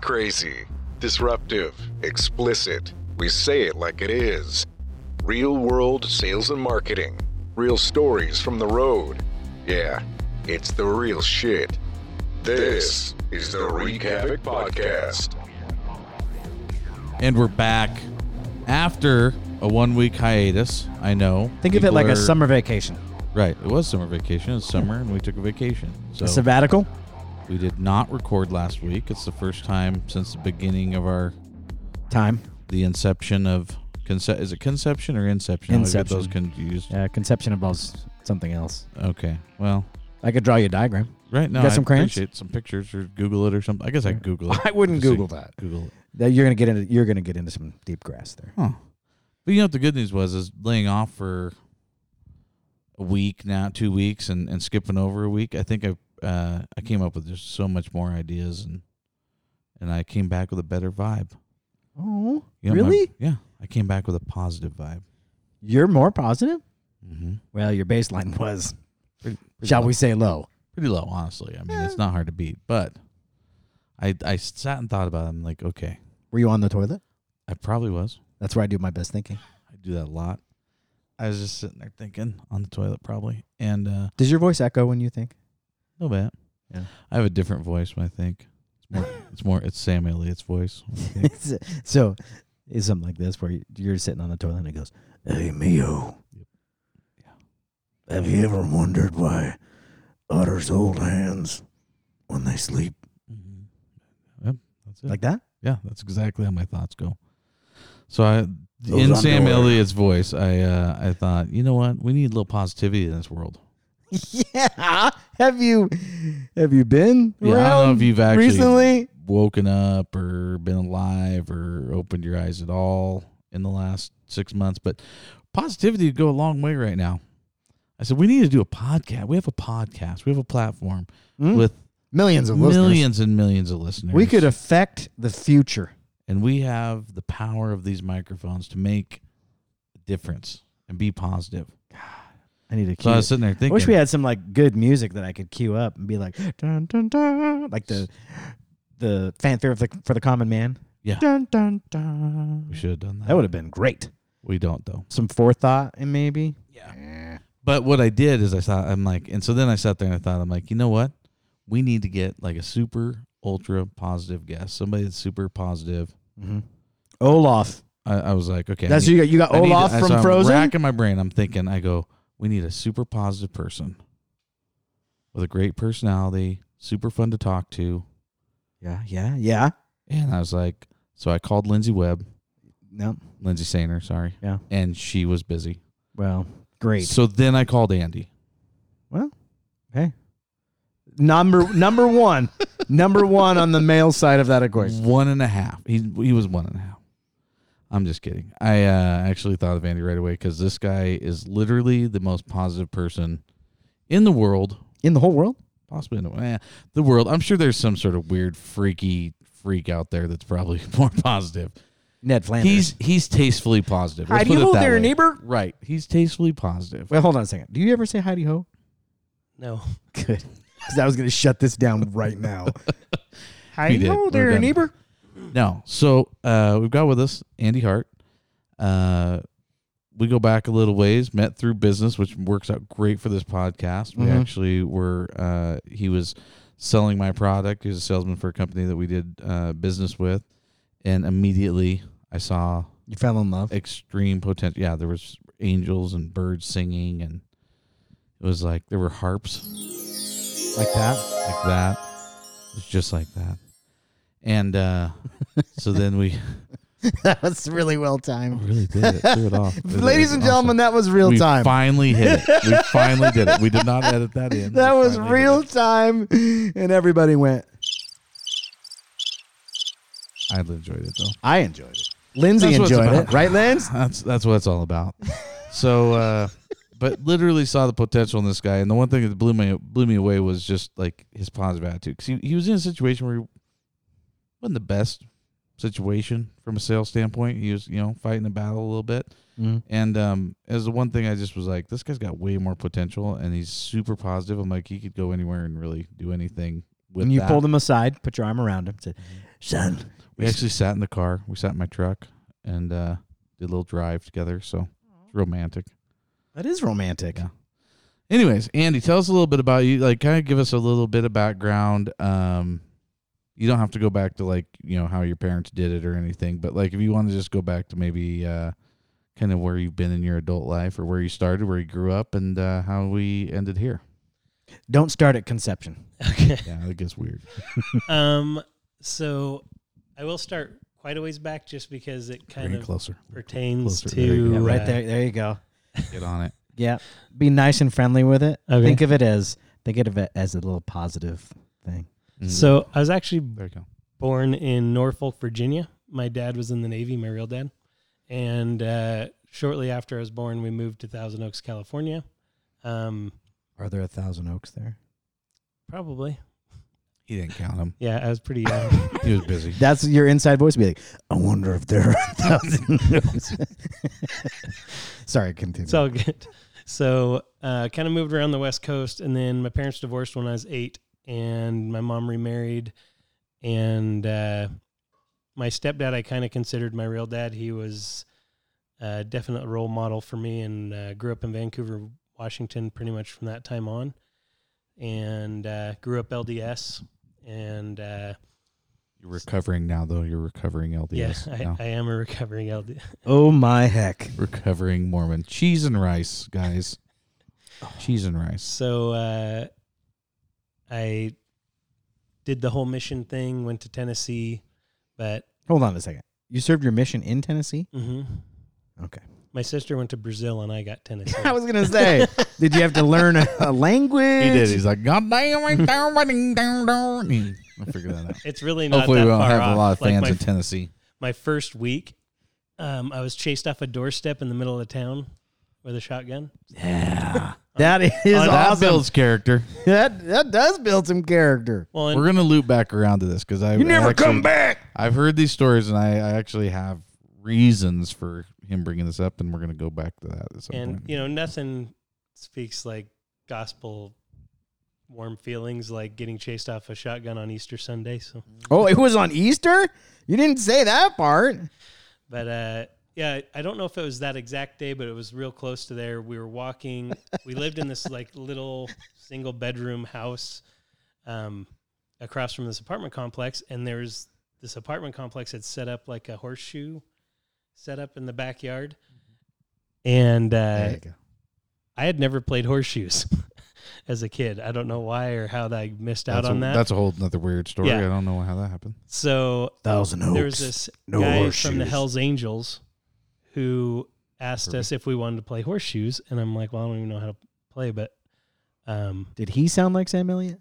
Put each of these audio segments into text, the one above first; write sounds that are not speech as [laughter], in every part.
Crazy, disruptive, explicit. We say it like it is. Real world sales and marketing. Real stories from the road. Yeah, it's the real shit. This is the Wreak Havoc Podcast. And we're back after a one week hiatus. I know. Think of it People like a are- summer vacation. Right. It was summer vacation. It's summer, and we took a vacation. So A sabbatical. We did not record last week. It's the first time since the beginning of our Time. the inception of conce- Is it conception or inception? I get those confused. Uh, conception involves something else. Okay. Well, I could draw you a diagram. right now, got I some crayons? appreciate some pictures or Google it or something. I guess I could Google it. [laughs] I wouldn't Just say Google that. Google it. That you're gonna get into you're gonna get into some deep grass there. Huh. But you know what the good news was is laying off for a week now, two weeks, and, and skipping over a week. I think I uh, I came up with just so much more ideas and and I came back with a better vibe. Oh, You know, my- really? yeah, I came back with a positive vibe. You're more positive. Mm-hmm. Well, your baseline was, Pretty, pretty shall low. we say, low. Pretty low, honestly. I mean, it's not hard to beat, but I I sat and thought about it. I'm like, okay, Were you on the toilet? I probably was. That's where I do my best thinking. I do that a lot. I was just sitting there thinking on the toilet, probably, and uh, Does your voice echo when you think? No bad. Yeah. I have a different voice when I think. It's more [laughs] it's more it's Sam Elliott's voice. when I [laughs] think. so it's something like this where you- you're sitting on the toilet and it goes, "Hey Mio, Yep. Yeah. have you ever wondered why otters hold hands when they sleep Mhm. Yep, that's it. like that?" yeah, that's exactly how my thoughts go. So I Those in Sam underwear. Elliott's voice, I uh, I thought, you know what? We need a little positivity in this world. [laughs] yeah. Have you have you been Yeah, I don't know if you've actually recently? woken up or been alive or opened your eyes at all in the last six months, but positivity would go a long way right now. I said we need to do a podcast. We have a podcast. We have a platform Hmm? with millions of listeners. millions and millions of listeners. We could affect the future. and we have the power of these microphones to make a difference and be positive. I need to So cue. I was sitting there I wish we had some like good music that I could cue up and be like dun dun dun like the the fanfare for the, for the common man. Yeah. Dun dun dun. we should have done that. That would have been great. we don't though. Some forethought and maybe. Yeah. But what I did is I thought I'm like, and so then I sat there and I thought I'm like, you know what? We need to get like a super ultra positive guest, somebody that's super positive. Mm-hmm. Olaf. I, I was like, okay, That's need- you got. You got I need to- Olaf from so I'm Frozen. Racking my brain. I'm thinking. I go. We need a super positive person with a great personality, super fun to talk to. Yeah, yeah, yeah. And I was like, so I called Lindsay Webb, No, Lindsay Sainer, sorry. Yeah. And she was busy. well, great. So then I called Andy. Okay. Number number one, [laughs] number one on the male side of that equation. One and a half. He he was one and a half. I'm just kidding. I uh, actually thought of Andy right away because this guy is literally the most positive person in the world, In the whole world. possibly in the, eh, the world. I'm sure there's some sort of weird, freaky freak out there that's probably [laughs] more positive. Ned Flanders. He's he's tastefully positive. Let's Heidi put it ho that there, way. neighbor. Right. He's tastefully positive. Well, hold on a second. Do you ever say Heidi ho? No. [laughs] Good. Because I was going to shut this down right now. [laughs] He did. ho We're there, done. neighbor. No. So uh, we've got with us Andy Hart. Uh, we go back a little ways, met through business, which works out great for this podcast. We Mhm. actually were, uh, he was selling my product. He was a salesman for a company that we did uh, business with. And immediately I saw You fell in love. extreme potential. Yeah, there was angels and birds singing, and it was like there were harps Like that. like that. It was just like that. And uh, so then we [laughs] that was really well timed. really did it. Threw it off. It [laughs] Ladies and awesome. gentlemen, that was real we time. finally hit it. We [laughs] finally did it. We did not edit that in. that We was real time. And everybody went, I enjoyed it though. I enjoyed it. Lindsay That's enjoyed it. Right, Linz? That's that's what it's all about. So, uh, but literally saw the potential in this guy, and the one thing that blew me blew me away was just like his positive attitude. Because he, he was in a situation where he wasn't the best situation from a sales standpoint. He was you know fighting the battle a little bit, Mm. and um, as the one thing I just was like, this guy's got way more potential, and he's super positive. I'm like, he could go anywhere and really do anything with And you that. pulled him aside, put your arm around him, said, son. We actually sat in the car. We sat in my truck and uh, did a little drive together. So it's romantic. That is romantic. Yeah. Anyways, Andy, tell us a little bit about you. Like, kind of give us a little bit of background. Um, you don't have to go back to like you know how your parents did it or anything, but like if you want to just go back to maybe uh, kind of where you've been in your adult life or where you started, where you grew up, and uh, how we ended here. Don't start at conception. Okay. Yeah, that gets weird. [laughs] Um. So I will start quite a ways back, just because it kind Bring of closer. pertains Closer. To go. Yeah, right uh, there. There you go. Get on it. Yeah. Be nice and friendly with it. Okay. Think of it as think of it as a little positive thing. Mhm. So I was actually there you go. born in Norfolk, Virginia. My dad was in the Navy, my real dad. And uh, shortly after I was born, we moved to Thousand Oaks, California. Um, Are there a thousand oaks there? probably. He didn't count them. Yeah, I was pretty young. [laughs] He was busy. That's your inside voice. Be like, I wonder if there are a thousand [laughs] oaks. [laughs] Sorry, continue. it's all good. So, uh, kind of moved around the West Coast, and then my parents divorced when I was eight, and my mom remarried. And uh, my stepdad, I kind of considered my real dad. He was a definite role model for me, and uh, grew up in Vancouver, Washington, pretty much from that time on. And uh, grew up LDS, and uh, You're recovering now, though. You're recovering LDS. yeah. I, I am a recovering LDS. oh my heck. recovering Mormon. Cheese and rice, guys. Cheese and rice. So uh, I did the whole mission thing, went to Tennessee, but Hold on a second. You served your mission in Tennessee? mhm. Okay. my sister went to Brazil and I got Tennessee. [laughs] I was gonna say, did you have to learn a, a language? He did. He's like, God damn it. down, down, down, down." He- I'll figure that out. it's really not Hopefully, that we don't far have off. a lot of like fans my, in Tennessee. my first week, um, I was chased off a doorstep in the middle of town with a shotgun. Yeah. [laughs] That is On- That awesome. builds character. [laughs] that that does build some character. Well, and We're gonna loop back around to this because I You never I actually- come back. I've heard these stories, and I, I actually have reasons for him bringing this up, and we're gonna go back to that at some and point. you know nothing speaks like gospel warm feelings like getting chased off a shotgun on Easter Sunday. So. Oh, it was on Easter? You didn't say that part. But uh, yeah, I don't know if it was that exact day, but it was real close to there. We were walking. we lived in this like little single bedroom house um, across from this apartment complex, and there's this apartment complex had set up like a horseshoe set up in the backyard, and uh. I had never played horseshoes [laughs] as a kid. I don't know why or how I missed out that's on a, that. That's a whole another weird story. Yeah. I don't know how that happened. so Thousand Oaks. there was this no guy from the. Hell's Angels who asked us if we wanted to play horseshoes, and I'm like, well, I don't even know how to play, but um, Did he sound like Sam Elliott?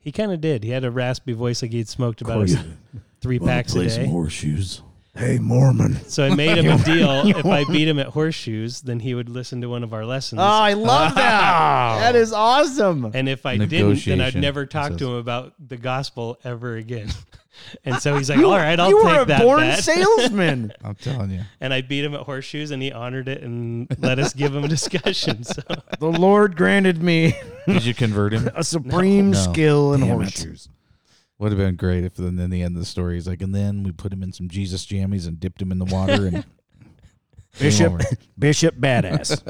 he kind of did. He had a raspy voice, like he'd smoked about a, three packs a day. Some horseshoes. Hey, Mormon. So I made [laughs] him a deal. if I beat him at horseshoes, then he would listen to one of our lessons. Oh, I love that. that is awesome. and if I didn't, then I'd never it talk to him about the gospel ever again. [laughs] and so he's [laughs] like, "All right, I'll you take were a that born bet." [laughs] salesman. I'm telling you. and I beat him at horseshoes, and he honored it and let us give him a discussion. So [laughs] the Lord granted me Did you convert him? a supreme No. skill in Damn it. horseshoes. Would have been great if then in the end of the story he's like, and then we put him in some Jesus jammies and dipped him in the water and Bishop. Bishop Badass.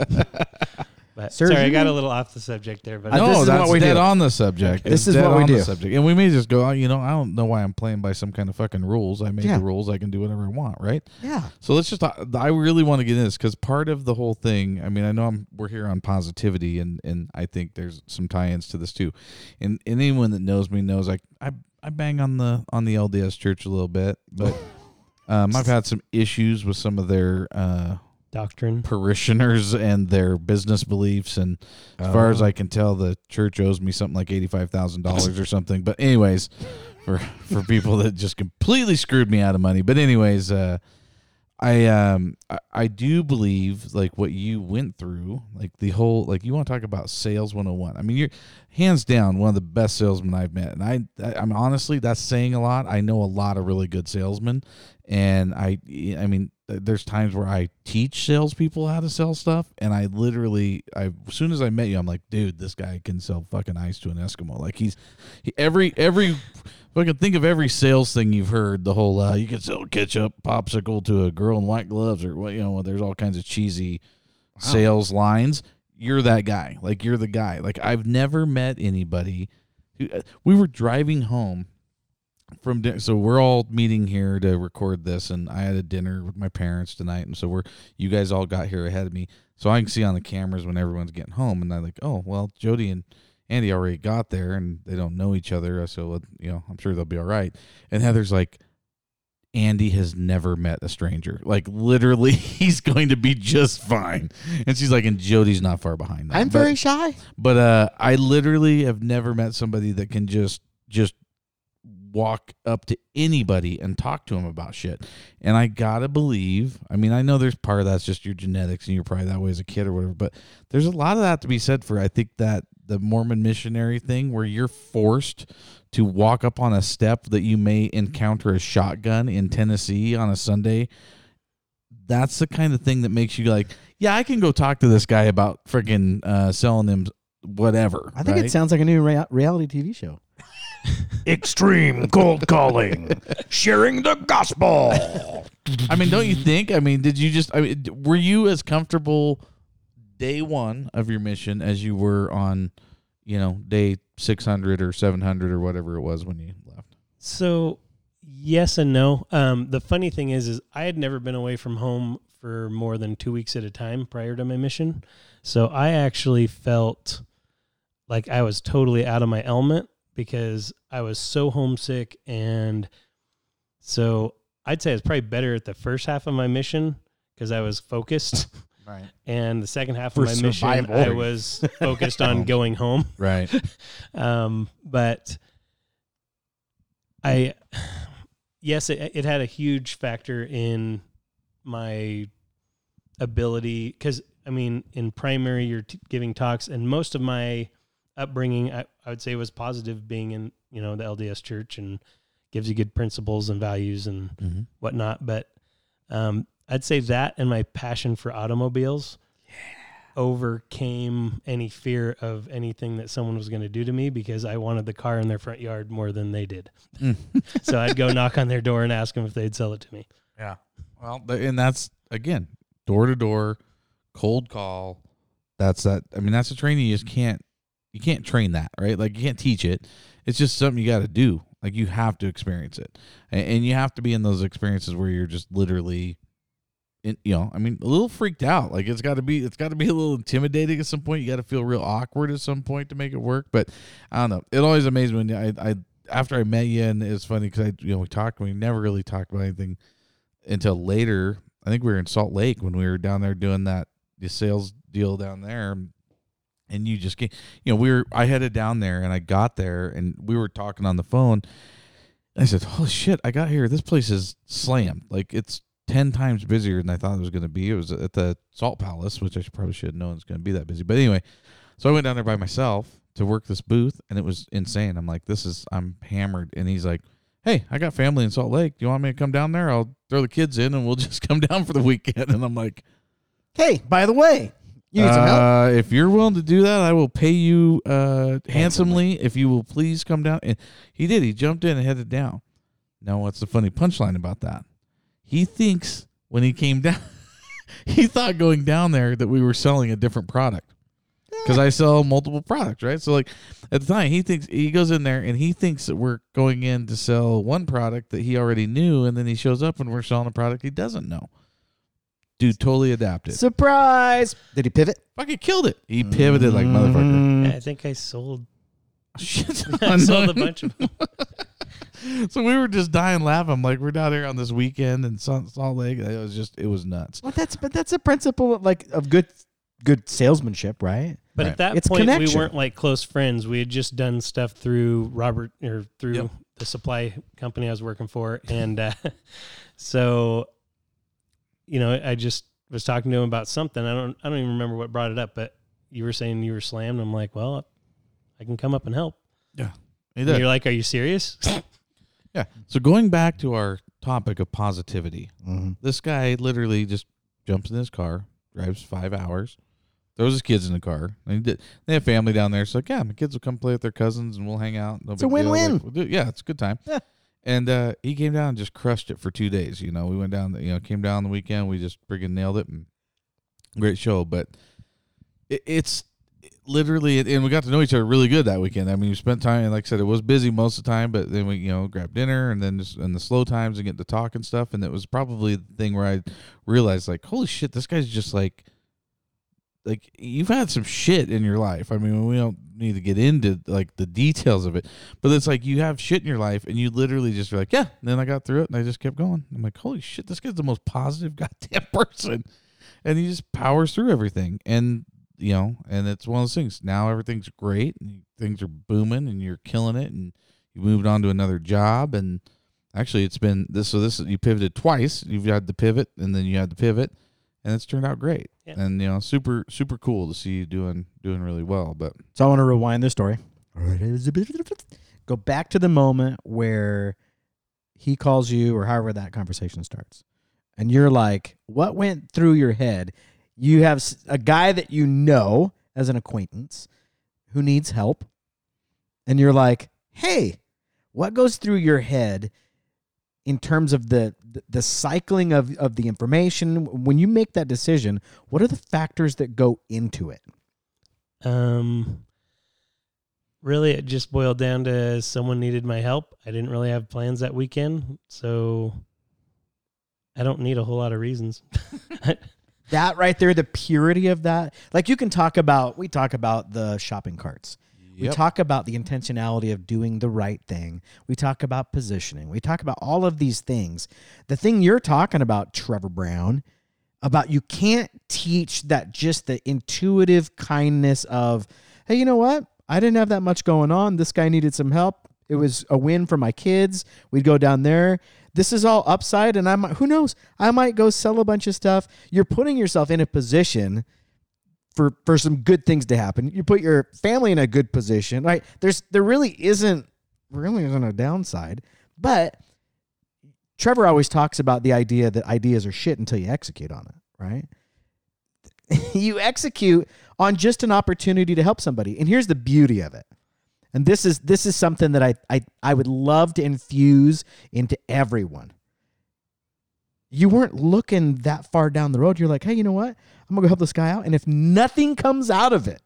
But Sir, sorry, I got a little off the subject there, but no, this is that's what we dead do. on the subject. This It's is dead what we on the do. subject, and we may just go. "Oh, You know, I don't know why I'm playing by some kind of fucking rules. I made Yeah. the rules. I can do whatever I want, right? yeah. So let's just. I really want to get into this because part of the whole thing. I mean, I know I'm, we're here on positivity, and and I think there's some tie-ins to this too. And, and anyone that knows me knows I I I bang on the on the LDS Church a little bit, but [laughs] um, I've had some issues with some of their. Uh, doctrine. parishioners and their business beliefs and as far as Oh. I can tell the church owes me something like $85,000 or something. But anyways for for people that just completely screwed me out of money. But anyways uh I um I, I do believe like what you went through like the whole like you want to talk about sales 101 I mean you're hands down one of the best salesmen I've met. And I, I I'm honestly that's saying a lot. I know a lot of really good salesmen. And I I mean there's times where I teach salespeople how to sell stuff, and I literally, I as soon as I met you, I'm like, dude, this guy can sell fucking ice to an Eskimo. Like he's he, every every Fucking think of every sales thing you've heard. The whole uh, you can sell ketchup popsicle to a girl in white gloves, or what you know. There's all kinds of cheesy sales lines. You're that guy. Like you're the guy. Like I've never met anybody. Who, uh, we were driving home from din- so we're all meeting here to record this, and I had a dinner with my parents tonight, and so we're you guys all got here ahead of me, so I can see on the cameras when everyone's getting home, and I'm like, oh well, Jodi and Andy already got there, and they don't know each other, so you know I'm sure they'll be all right. And Heather's like, Andy has never met a stranger. Like literally, [laughs] he's going to be just fine. And she's like, and Jodi's not far behind that. I'm But- very shy. but uh, I literally have never met somebody that can just just walk up to anybody and talk to them about shit. And I gotta believe. I mean, I know there's part of that's just your genetics and you're probably that way as a kid or whatever. But there's a lot of that to be said for. I think that the Mormon missionary thing, where you're forced to walk up on a step that you may encounter a shotgun in Tennessee on a Sunday. That's the kind of thing that makes you like, yeah, I can go talk to this guy about freaking uh, selling him whatever. I think right? it sounds like a new rea- reality TV show. Extreme cold calling, sharing the gospel. I mean, don't you think? I mean, did you just? I mean, were you as comfortable day one of your mission as you were on, you know, day six hundred or seven hundred or whatever it was when you left? So yes and no. Um, the funny thing is, is I had never been away from home for more than two weeks at a time prior to my mission. So I actually felt like I was totally out of my element because I was so homesick. And so I'd say it's probably better at the first half of my mission because I was focused. [laughs] Right. And the second half For of my mission. I was [laughs] focused on going home. [laughs] Right. Um, but I, yes, it, it had a huge factor in my ability because I mean, in primary, you're t- giving talks, and most of my upbringing, I, I would say, was positive, being in you know the LDS Church and gives you good principles and values and hmm whatnot. But um, I'd say that and my passion for automobiles overcame any fear of anything that someone was going to do to me because I wanted the car in their front yard more than they did. Mm. [laughs] so I'd go [laughs] knock on their door and ask them if they'd sell it to me. Yeah. Well, and that's again door to door, cold call. That's that. I mean, that's a training you just can't. You can't train that, right? Like you can't teach it. It's just something you got to do. Like you have to experience it, and, and you have to be in those experiences where you're just literally, in, you know, I mean, a little freaked out. Like it's got to be, it's got to be a little intimidating at some point. You got to feel real awkward at some point to make it work. But I don't know. It always amazed me when I, I after I met you, and it's funny because I, you know, we talked. We never really talked about anything until later. I think we were in Salt Lake when we were down there doing that the sales deal down there. And you just get, you know, we were, I headed down there and I got there and we were talking on the phone. I said, Holy shit, I got here. This place is slammed. Like it's 10 times busier than I thought it was going to be. It was at the Salt Palace, which I should, probably should have known it's going to be that busy. But anyway, so I went down there by myself to work this booth and it was insane. I'm like, this is, I'm hammered. And he's like, Hey, I got family in Salt Lake. Do you want me to come down there? I'll throw the kids in and we'll [laughs] just come down for the weekend. And I'm like, Hey, by the way, you need some help. uh, if you're willing to do that, I will pay you uh, handsomely. If you will please come down. And he did. He jumped in and headed down. Now, what's the funny punchline about that? He thinks when he came [laughs] down, he thought going down there that we were selling a different product because I sell multiple products, right? So, like at the time, he thinks he goes in there and he thinks that we're going in to sell one product that he already knew, and then he shows up and we're selling a product he doesn't know. Dude, totally adapted. Surprise! Did he pivot? Fucking killed it. He pivoted like motherfucker. I think I sold, [laughs] Shit. [laughs] I sold a bunch of them. [laughs] so we were just dying laughing. Like, we're down here on this weekend in Salt Salt Lake. It was just, it was nuts. Well, that's but that's a principle of, like of good good salesmanship, right? But Right. at that It's point, connection. we weren't like close friends. We had just done stuff through Robert or through Yep. the supply company I was working for, and uh, so you know, I just was talking to him about something. I don't, I don't even remember what brought it up, but you were saying you were slammed. I'm like, well, I can come up and help. Yeah. He And you're like, are you serious? [laughs] Yeah. So going back to our topic of positivity, Mm-hmm. this guy literally just jumps in his car, drives five hours, throws his kids in the car. And he did, they have family down there. So like, yeah, my kids will come play with their cousins and we'll hang out. No It's a big deal. win-win. Like, we'll yeah, it's a good time. Yeah. And uh, he came down and just crushed it for two days. You know, we went down, you know, came down the weekend. We just friggin' nailed it and great show. But it, it's literally, and we got to know each other really good that weekend. I mean, we spent time, and like I said, it was busy most of the time, but then we, you know, grabbed dinner and then just in the slow times and get to talk and stuff. And it was probably the thing where I realized, like, holy shit, this guy's just like, like you've had some shit in your life. I mean, we don't need to get into like the details of it, but it's like you have shit in your life, and you literally just like, yeah. And then I got through it, and I just kept going. I'm like, holy shit, this guy's the most positive [laughs] goddamn person, and he just powers through everything. And you know, and it's one of those things. Now everything's great, and things are booming, and you're killing it, and you moved on to another job, and actually, it's been this. So this you pivoted twice. You've had the pivot, and then you had the pivot, and it's turned out great. Yeah. And you know, super super cool to see you doing doing really well. But So I want to rewind the story. Go back to the moment where he calls you, or however that conversation starts, and you're like, "What went through your head?" You have a guy that you know as an acquaintance who needs help, and you're like, "Hey, what goes through your head?" In terms of the, the cycling of, of the information, when you make that decision, what are the factors that go into it? Um, really, it just boiled down to someone needed my help. I didn't really have plans that weekend, so I don't need a whole lot of reasons. [laughs] that right there the purity of that like you can talk about we talk about the shopping carts we Yep. talk about the intentionality of doing the right thing. We talk about positioning. We talk about all of these things. The thing you're talking about trevor brown about you can't teach that just the intuitive kindness of hey you know what? I didn't have that much going on. This guy needed some help. It was a win for my kids. We'd go down there. This is all upside and i might who knows? I might go sell a bunch of stuff. You're putting yourself in a position for for some good things to happen you put your family in a good position right there's there really isn't really isn't a downside but trevor always talks about the idea that ideas are shit until you execute on it right [laughs] you execute on just an opportunity to help somebody and here's the beauty of it and this is this is something that I, I I would love to infuse into everyone. You weren't looking that far down the road. You're like, hey, you know what? I'm gonna go help this guy out. And if nothing comes out of it,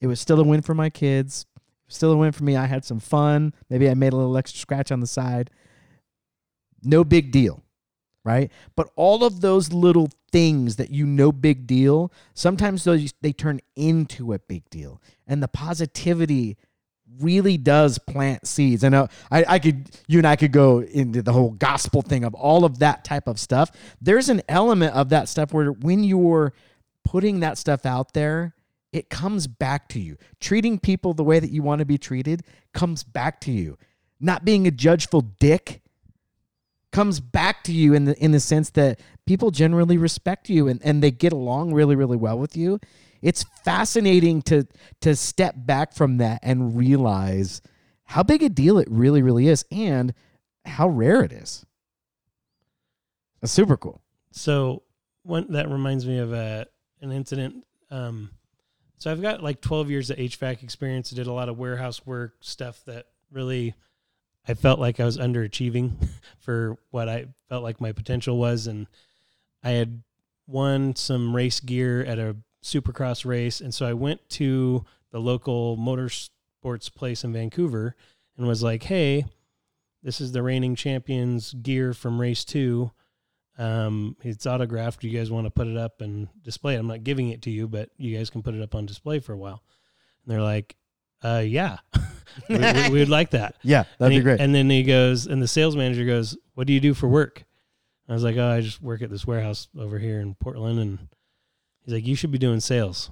it was still a win for my kids. Still a win for me. I had some fun. Maybe I made a little extra scratch on the side. No big deal. Right? But all of those little things that you know big deal, sometimes those they turn into a big deal. And the positivity really does plant seeds. I know uh, I, I could you and I could go into the whole gospel thing of all of that type of stuff. There's an element of that stuff where when you're putting that stuff out there, it comes back to you. Treating people the way that you want to be treated comes back to you. Not being a judgeful dick comes back to you in the in the sense that people generally respect you and, and they get along really, really well with you. It's fascinating to to step back from that and realize how big a deal it really, really is and how rare it is. It's super cool. So one that reminds me of a an incident. Um, so I've got like 12 years of HVAC experience. I did a lot of warehouse work stuff that really I felt like I was underachieving [laughs] for what I felt like my potential was, and I had won some race gear at a supercross race, and so I went to the local motorsports place in Vancouver and was like, "Hey, this is the reigning champions gear from race two um, it's autographed. You guys want to put it up and display it? I'm not giving it to you, but you guys can put it up on display for a while. And they're like, uh, yeah, [laughs] we, we, we would like that. [laughs] Yeah, that'd and be he- great. And then he goes, and the sales manager goes, "What do you do for work?" I was like, "Oh, I just work at this warehouse over here in Portland." And he's like, "You should be doing sales."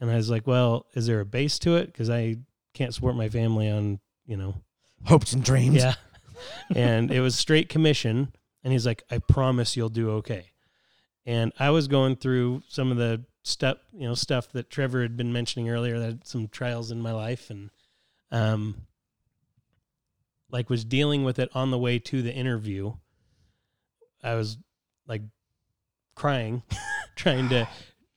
And I was like, "Well, is there a base to it? Because I can't support my family on, you know, Hopes and dreams. yeah. [laughs] and it was straight commission. And he's like, I promise you'll do okay. And I was going through some of the stuff, you know, stuff that Trevor had been mentioning earlier, that some trials in my life and um like was dealing with it on the way to the interview. I was like crying, [laughs] trying to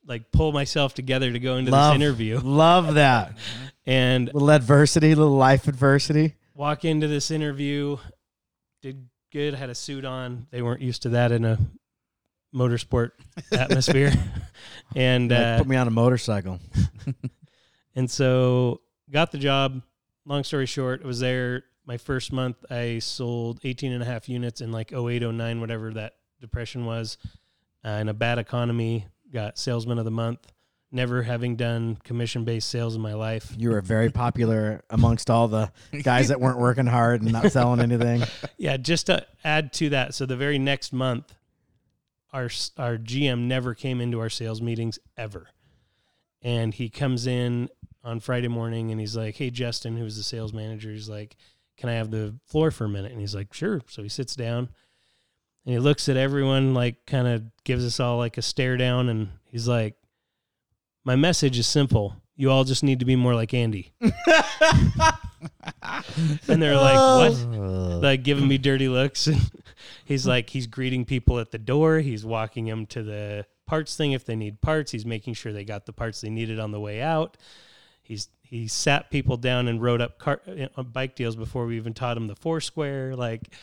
like pull myself together to go into Love, this interview Love that. [laughs] and little adversity, little life adversity. walk into this interview. Did good. Had a suit on. They weren't used to that in a motorsport [laughs] atmosphere, [laughs] and Like, uh, put me on a motorcycle. [laughs] and so got the job. Long story short, I was there my first month. I sold 18 and a half units in like 08, 09, whatever that depression was, uh, in a bad economy. Got salesman of the month. Never having done commission based sales in my life. You were very popular amongst all the guys that weren't working hard and not selling anything. [laughs] Yeah, just to add to that, so the very next month, our our GM never came into our sales meetings ever, and he comes in on Friday morning and he's like, "Hey, Justin, who's the sales manager, he's like, can I have the floor for a minute?" And he's like, "Sure." So he sits down and he looks at everyone, like, kind of gives us all like a stare down, and he's like, "My message is simple." You all just need to be more like Andy. [laughs] and they're like, "What?" like giving me dirty looks and [laughs] he's like he's greeting people at the door he's walking them to the parts thing if they need parts he's making sure they got the parts they needed on the way out he's he sat people down and wrote up car, uh, bike deals before we even taught him the four square like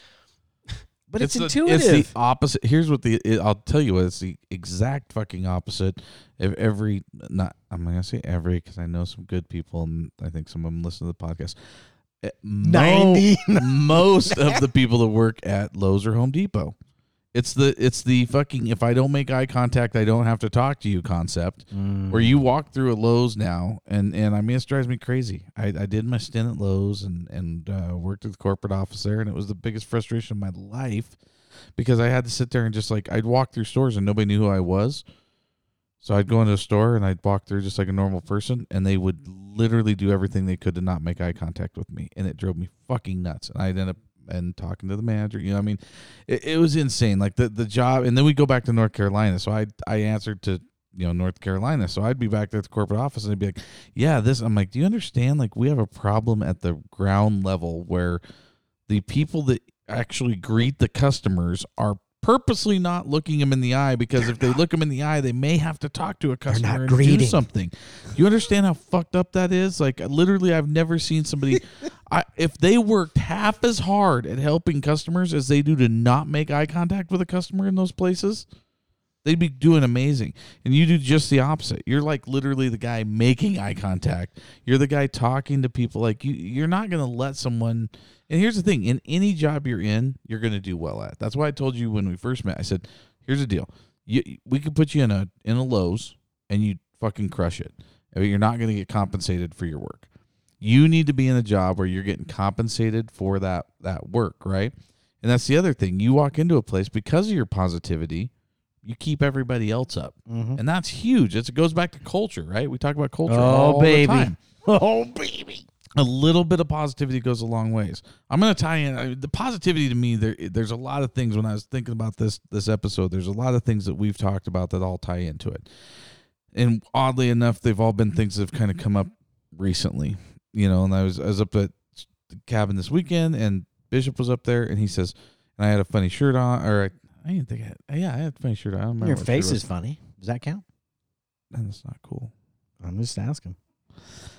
But it's, the- intuitive. It's the opposite. Here's what the it, I'll tell you what it's the exact fucking opposite of every. Not I'm gonna say every because I know some good people and I think some of them listen to the podcast. Eh, 90. [laughs] most of the people that work at Lowe's or Home Depot. It's the it's the fucking if I don't make eye contact I don't have to talk to you concept. Mm. Where you walk through a Lowe's now, and and I mean it drives me crazy. I, I did my stint at Lowe's and and uh, worked at the corporate office there, and it was the biggest frustration of my life because I had to sit there and just like I'd walk through stores and nobody knew who I was. So I'd go into a store and I'd walk through just like a normal person, and they would literally do everything they could to not make eye contact with me, and it drove me fucking nuts. And I'd end up and talking to the manager. You know, I mean, it, it was insane. Like the the job, and then we go back to North Carolina. So I I answered to you know North Carolina. So I'd be back there at the corporate office and I'd be like, yeah, this. I'm like, do you understand? Like we have a problem at the ground level where the people that actually greet the customers are purposely not looking them in the eye because if they look them in the eye, they may have to talk to a customer and do something. You understand how fucked up that is? Like literally, I've never seen somebody. [laughs] I, if they worked half as hard at helping customers as they do to not make eye contact with a customer in those places, they'd be doing amazing. And you do just the opposite. You're like literally the guy making eye contact. You're the guy talking to people. Like you, you're not going to let someone. And here's the thing: in any job you're in, you're going to do well at. That's why I told you when we first met. I said, "Here's the deal: you, we could put you in a in a Lowe's, and you fucking crush it. I mean, you're not going to get compensated for your work. You need to be in a job where you're getting compensated for that that work, right? And that's the other thing. You walk into a place because of your positivity, you keep everybody else up, Mhm. and that's huge. It's, it goes back to culture, right? We talk about culture. Oh, all the baby. time. [laughs] Oh baby. A little bit of positivity goes a long ways. I'm going to tie in I the positivity to me. There, there's a lot of things when I was thinking about this this episode. There's a lot of things that we've talked about that all tie into it. And oddly enough, they've all been things that have kind of come up recently. You know, and I was I was up at the cabin this weekend, and Bishop was up there, and he says, and I had a funny shirt on, or I, I didn't think I had, yeah, I had a funny shirt on. I don't remember Your what face shirt it is funny. Does that count? That's not cool. I'm just asking.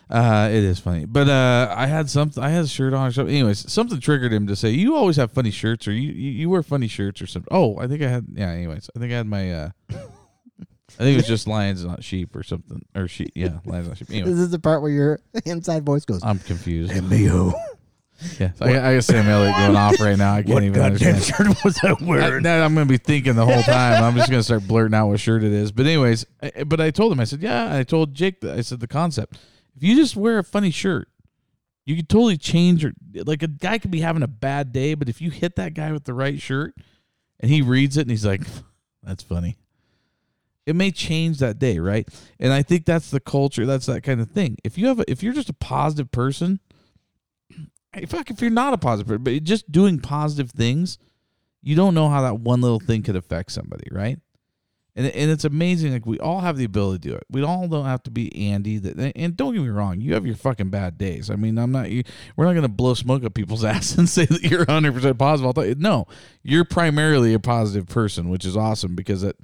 Uh, it is funny, but uh, I had something. I had a shirt on or something. Anyways, something triggered him to say, "You always have funny shirts, or you you, you wear funny shirts, or something." Oh, I think I had. Yeah. Anyways, I think I had my. uh [laughs] I think it was just lions, not sheep, or something, or sheep. Yeah, lions, not sheep. Anyway, This is the part where your [laughs] inside voice goes. I'm confused. MBO. [laughs] Yeah, so I, got- I got Sam Elliott going off right now. I can't What even goddamn understand. shirt was I I, wearing? that I'm going to be thinking the whole [laughs] time. I'm just going to start blurting out what shirt it is. But anyways, I, but I told him, I said, yeah. I told Jake, that, I said the concept. If you just wear a funny shirt, you could totally change. Your, like a guy could be having a bad day, but if you hit that guy with the right shirt, and he reads it and he's like, [laughs] that's funny. It may change that day, right? And I think that's the culture. That's that kind of thing. If you have, a, if you're just a positive person, hey, fuck, if you're not a positive, person, but just doing positive things, you don't know how that one little thing could affect somebody, right? And and it's amazing. Like we all have the ability to do it. We all don't have to be Andy. That and don't get me wrong, you have your fucking bad days. I mean, I'm not. We're not going to blow smoke up people's [laughs] ass and say that you're 100 percent positive. No, you're primarily a positive person, which is awesome because it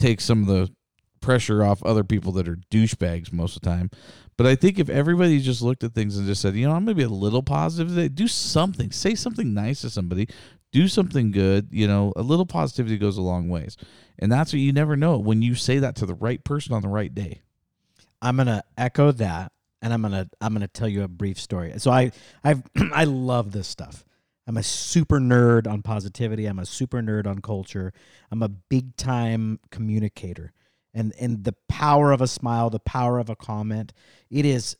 takes some of the pressure off other people that are douchebags most of the time. But I think if everybody just looked at things and just said, you know, I'm gonna be a little positive today, do something, say something nice to somebody, do something good, you know, a little positivity goes a long ways. And that's what you never know when you say that to the right person on the right day. I'm gonna echo that, and I'm gonna I'm gonna tell you a brief story. So I I [clears throat] I love this stuff. I'm a super nerd on positivity. I'm a super nerd on culture. I'm a big time communicator, and and the power of a smile, the power of a comment. It is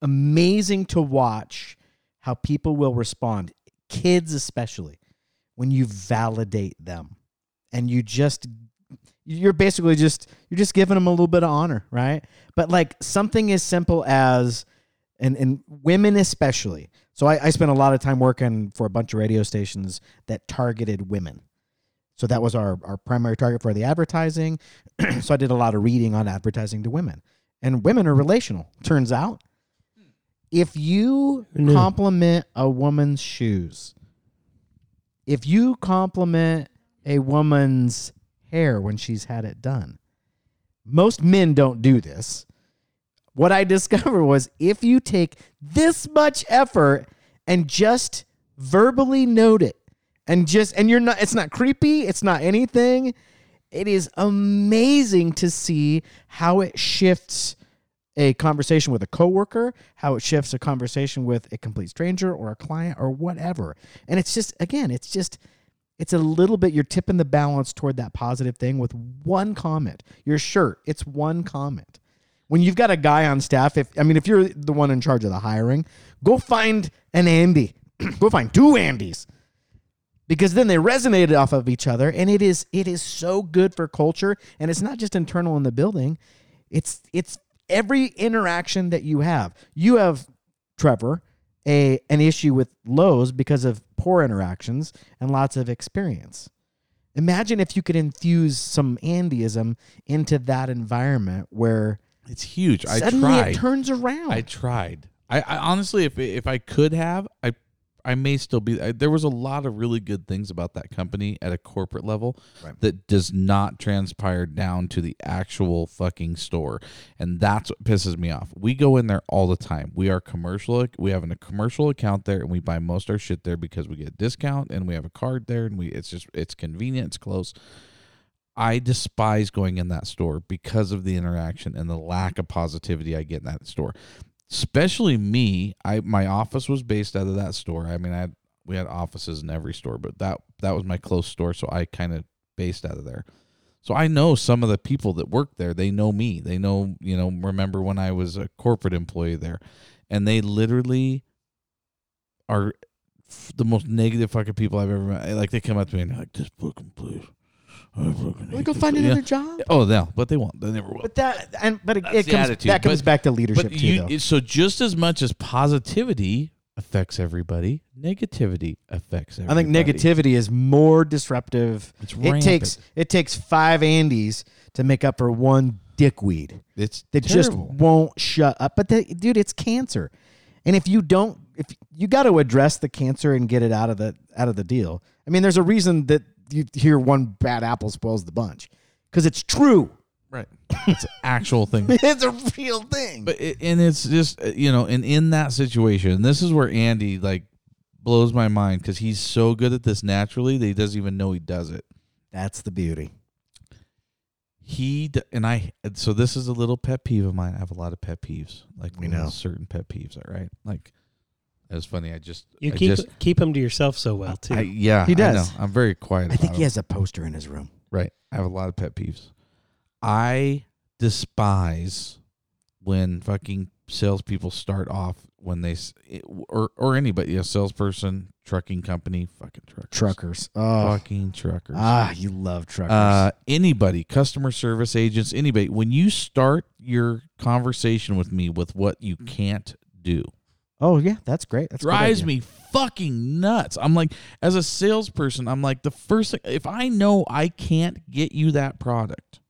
amazing to watch how people will respond, kids especially, when you validate them, and you just you're basically just you're just giving them a little bit of honor, right? But like something as simple as and and women especially. So I, I spent a lot of time working for a bunch of radio stations that targeted women. So that was our, our primary target for the advertising. [clears throat] so I did a lot of reading on advertising to women. And women are relational, turns out. If you compliment a woman's shoes, if you compliment a woman's hair when she's had it done, most men don't do this. What I [laughs] discovered was if you take this much effort and just verbally note it and just and you're not it's not creepy, it's not anything. It is amazing to see how it shifts a conversation with a coworker, how it shifts a conversation with a complete stranger or a client or whatever. And it's just again, it's just it's a little bit you're tipping the balance toward that positive thing with one comment. Your shirt, it's one comment. When you've got a guy on staff, if I mean if you're the one in charge of the hiring, go find an Andy. [clears throat] go find two Andys. Because then they resonated off of each other and it is it is so good for culture and it's not just internal in the building. It's it's every interaction that you have. You have Trevor a an issue with Lowe's because of poor interactions and lots of experience. Imagine if you could infuse some Andyism into that environment where It's huge. I suddenly tried. it turns around. I tried. I, I honestly, if if I could have, I I may still be. I, there was a lot of really good things about that company at a corporate level Right. that does not transpire down to the actual fucking store, and that's what pisses me off. We go in there all the time. We are commercial. We have a commercial account there, and we buy most of our shit there because we get a discount, and we have a card there, and we it's just it's convenient. It's close. I despise going in that store because of the interaction and the lack of positivity I get in that store. Especially me, I my office was based out of that store. I mean, I had, we had offices in every store, but that that was my close store, so I kind of based out of there. So I know some of the people that work there. They know me. They know, you know, remember when I was a corporate employee there, and they literally are the most negative fucking people I've ever met. Like they come up to me and they're like, "This fucking place." I fucking Well, hate go this find place." another Yeah. job. Oh, no, but they won't. They never will. But that and but it, That's it the comes attitude. that comes But- back to leadership But too. though. it- so just as much as positivity affects everybody, negativity affects I everybody. think negativity is more disruptive. It's It rampant. takes it takes five Andys to make up for one dickweed it's that just terrible. won't shut up. But the, dude, it's cancer, and if you don't, if you got to address the cancer and get it out of the out of the deal. I mean, there's a reason that you hear one bad apple spoils the bunch because it's true. right. It's an actual thing. [laughs] it's a real thing. But it, and it's just uh, you know, and in that situation, this is where Andy like blows my mind because he's so good at this naturally that he doesn't even know he does it. That's the beauty. He and I. So this is a little pet peeve of mine. I have a lot of pet peeves, like We know. certain pet peeves. All right, like it was funny. I just You I keep just, keep them to yourself so well too. I, yeah, He I does. know. I'm very quiet. I think about he it. has a poster in his room. Right. I have a lot of pet peeves. I despise when fucking salespeople start off when they s- it- or or anybody a salesperson, trucking company, fucking truckers, Truckers. Oh, fucking truckers. ah, you love truckers. Uh, anybody, customer service agents, anybody. When you start your conversation with me with what you can't do, oh yeah, that's great. That's drives me fucking nuts. I'm like, as a salesperson, I'm like, the first thing, if I know I can't get you that product,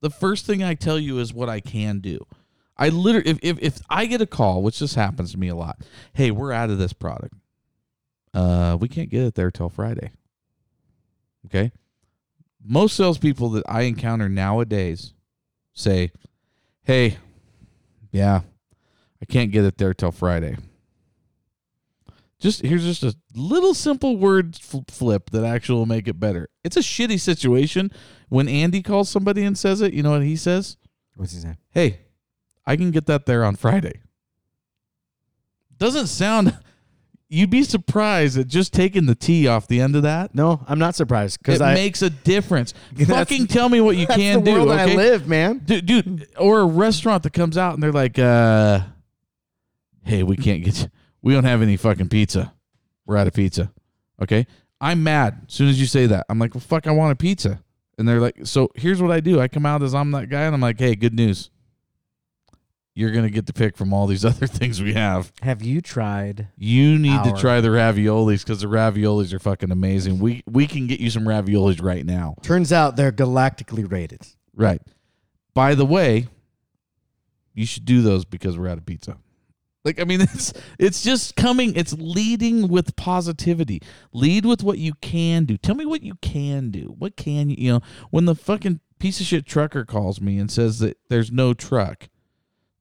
the first thing I tell you is what I can do. I literally, if, if, if I get a call, which this happens to me a lot, hey, we're out of this product. Uh, we can't get it there till Friday. Okay. Most salespeople that I encounter nowadays say, "Hey, yeah, I can't get it there till Friday." Just here's just a little simple word flip that actually will make it better. It's a shitty situation when Andy calls somebody and says it. You know what he says? What's he saying? Hey, I can get that there on Friday. Doesn't sound. You'd be surprised at just taking the T off the end of that. No, I'm not surprised It because I makes a difference. [laughs] Fucking tell me what you can do. world okay? I live, man. dude, dude, or a restaurant that comes out and they're like, uh, "Hey, we can't get you. We don't have any fucking pizza. We're out of pizza." Okay, I'm mad as soon as you say that. I'm like, "Well, fuck, I want a pizza." And they're like, "So here's what I do. I come out as I'm that guy, and I'm like, "Hey, good news. You're gonna get to pick from all these [laughs] other things we have. Have you tried? You need Our- to try the raviolis because the raviolis are fucking amazing. We we can get you some raviolis right now." Turns out they're galactically rated. Right. By the way, you should do those because we're out of pizza. Like I mean, [laughs] it's it's just coming. It's leading with positivity. Lead with what you can do. Tell me what you can do. What can you? You know, when the fucking piece of shit trucker calls me and says that there's no truck.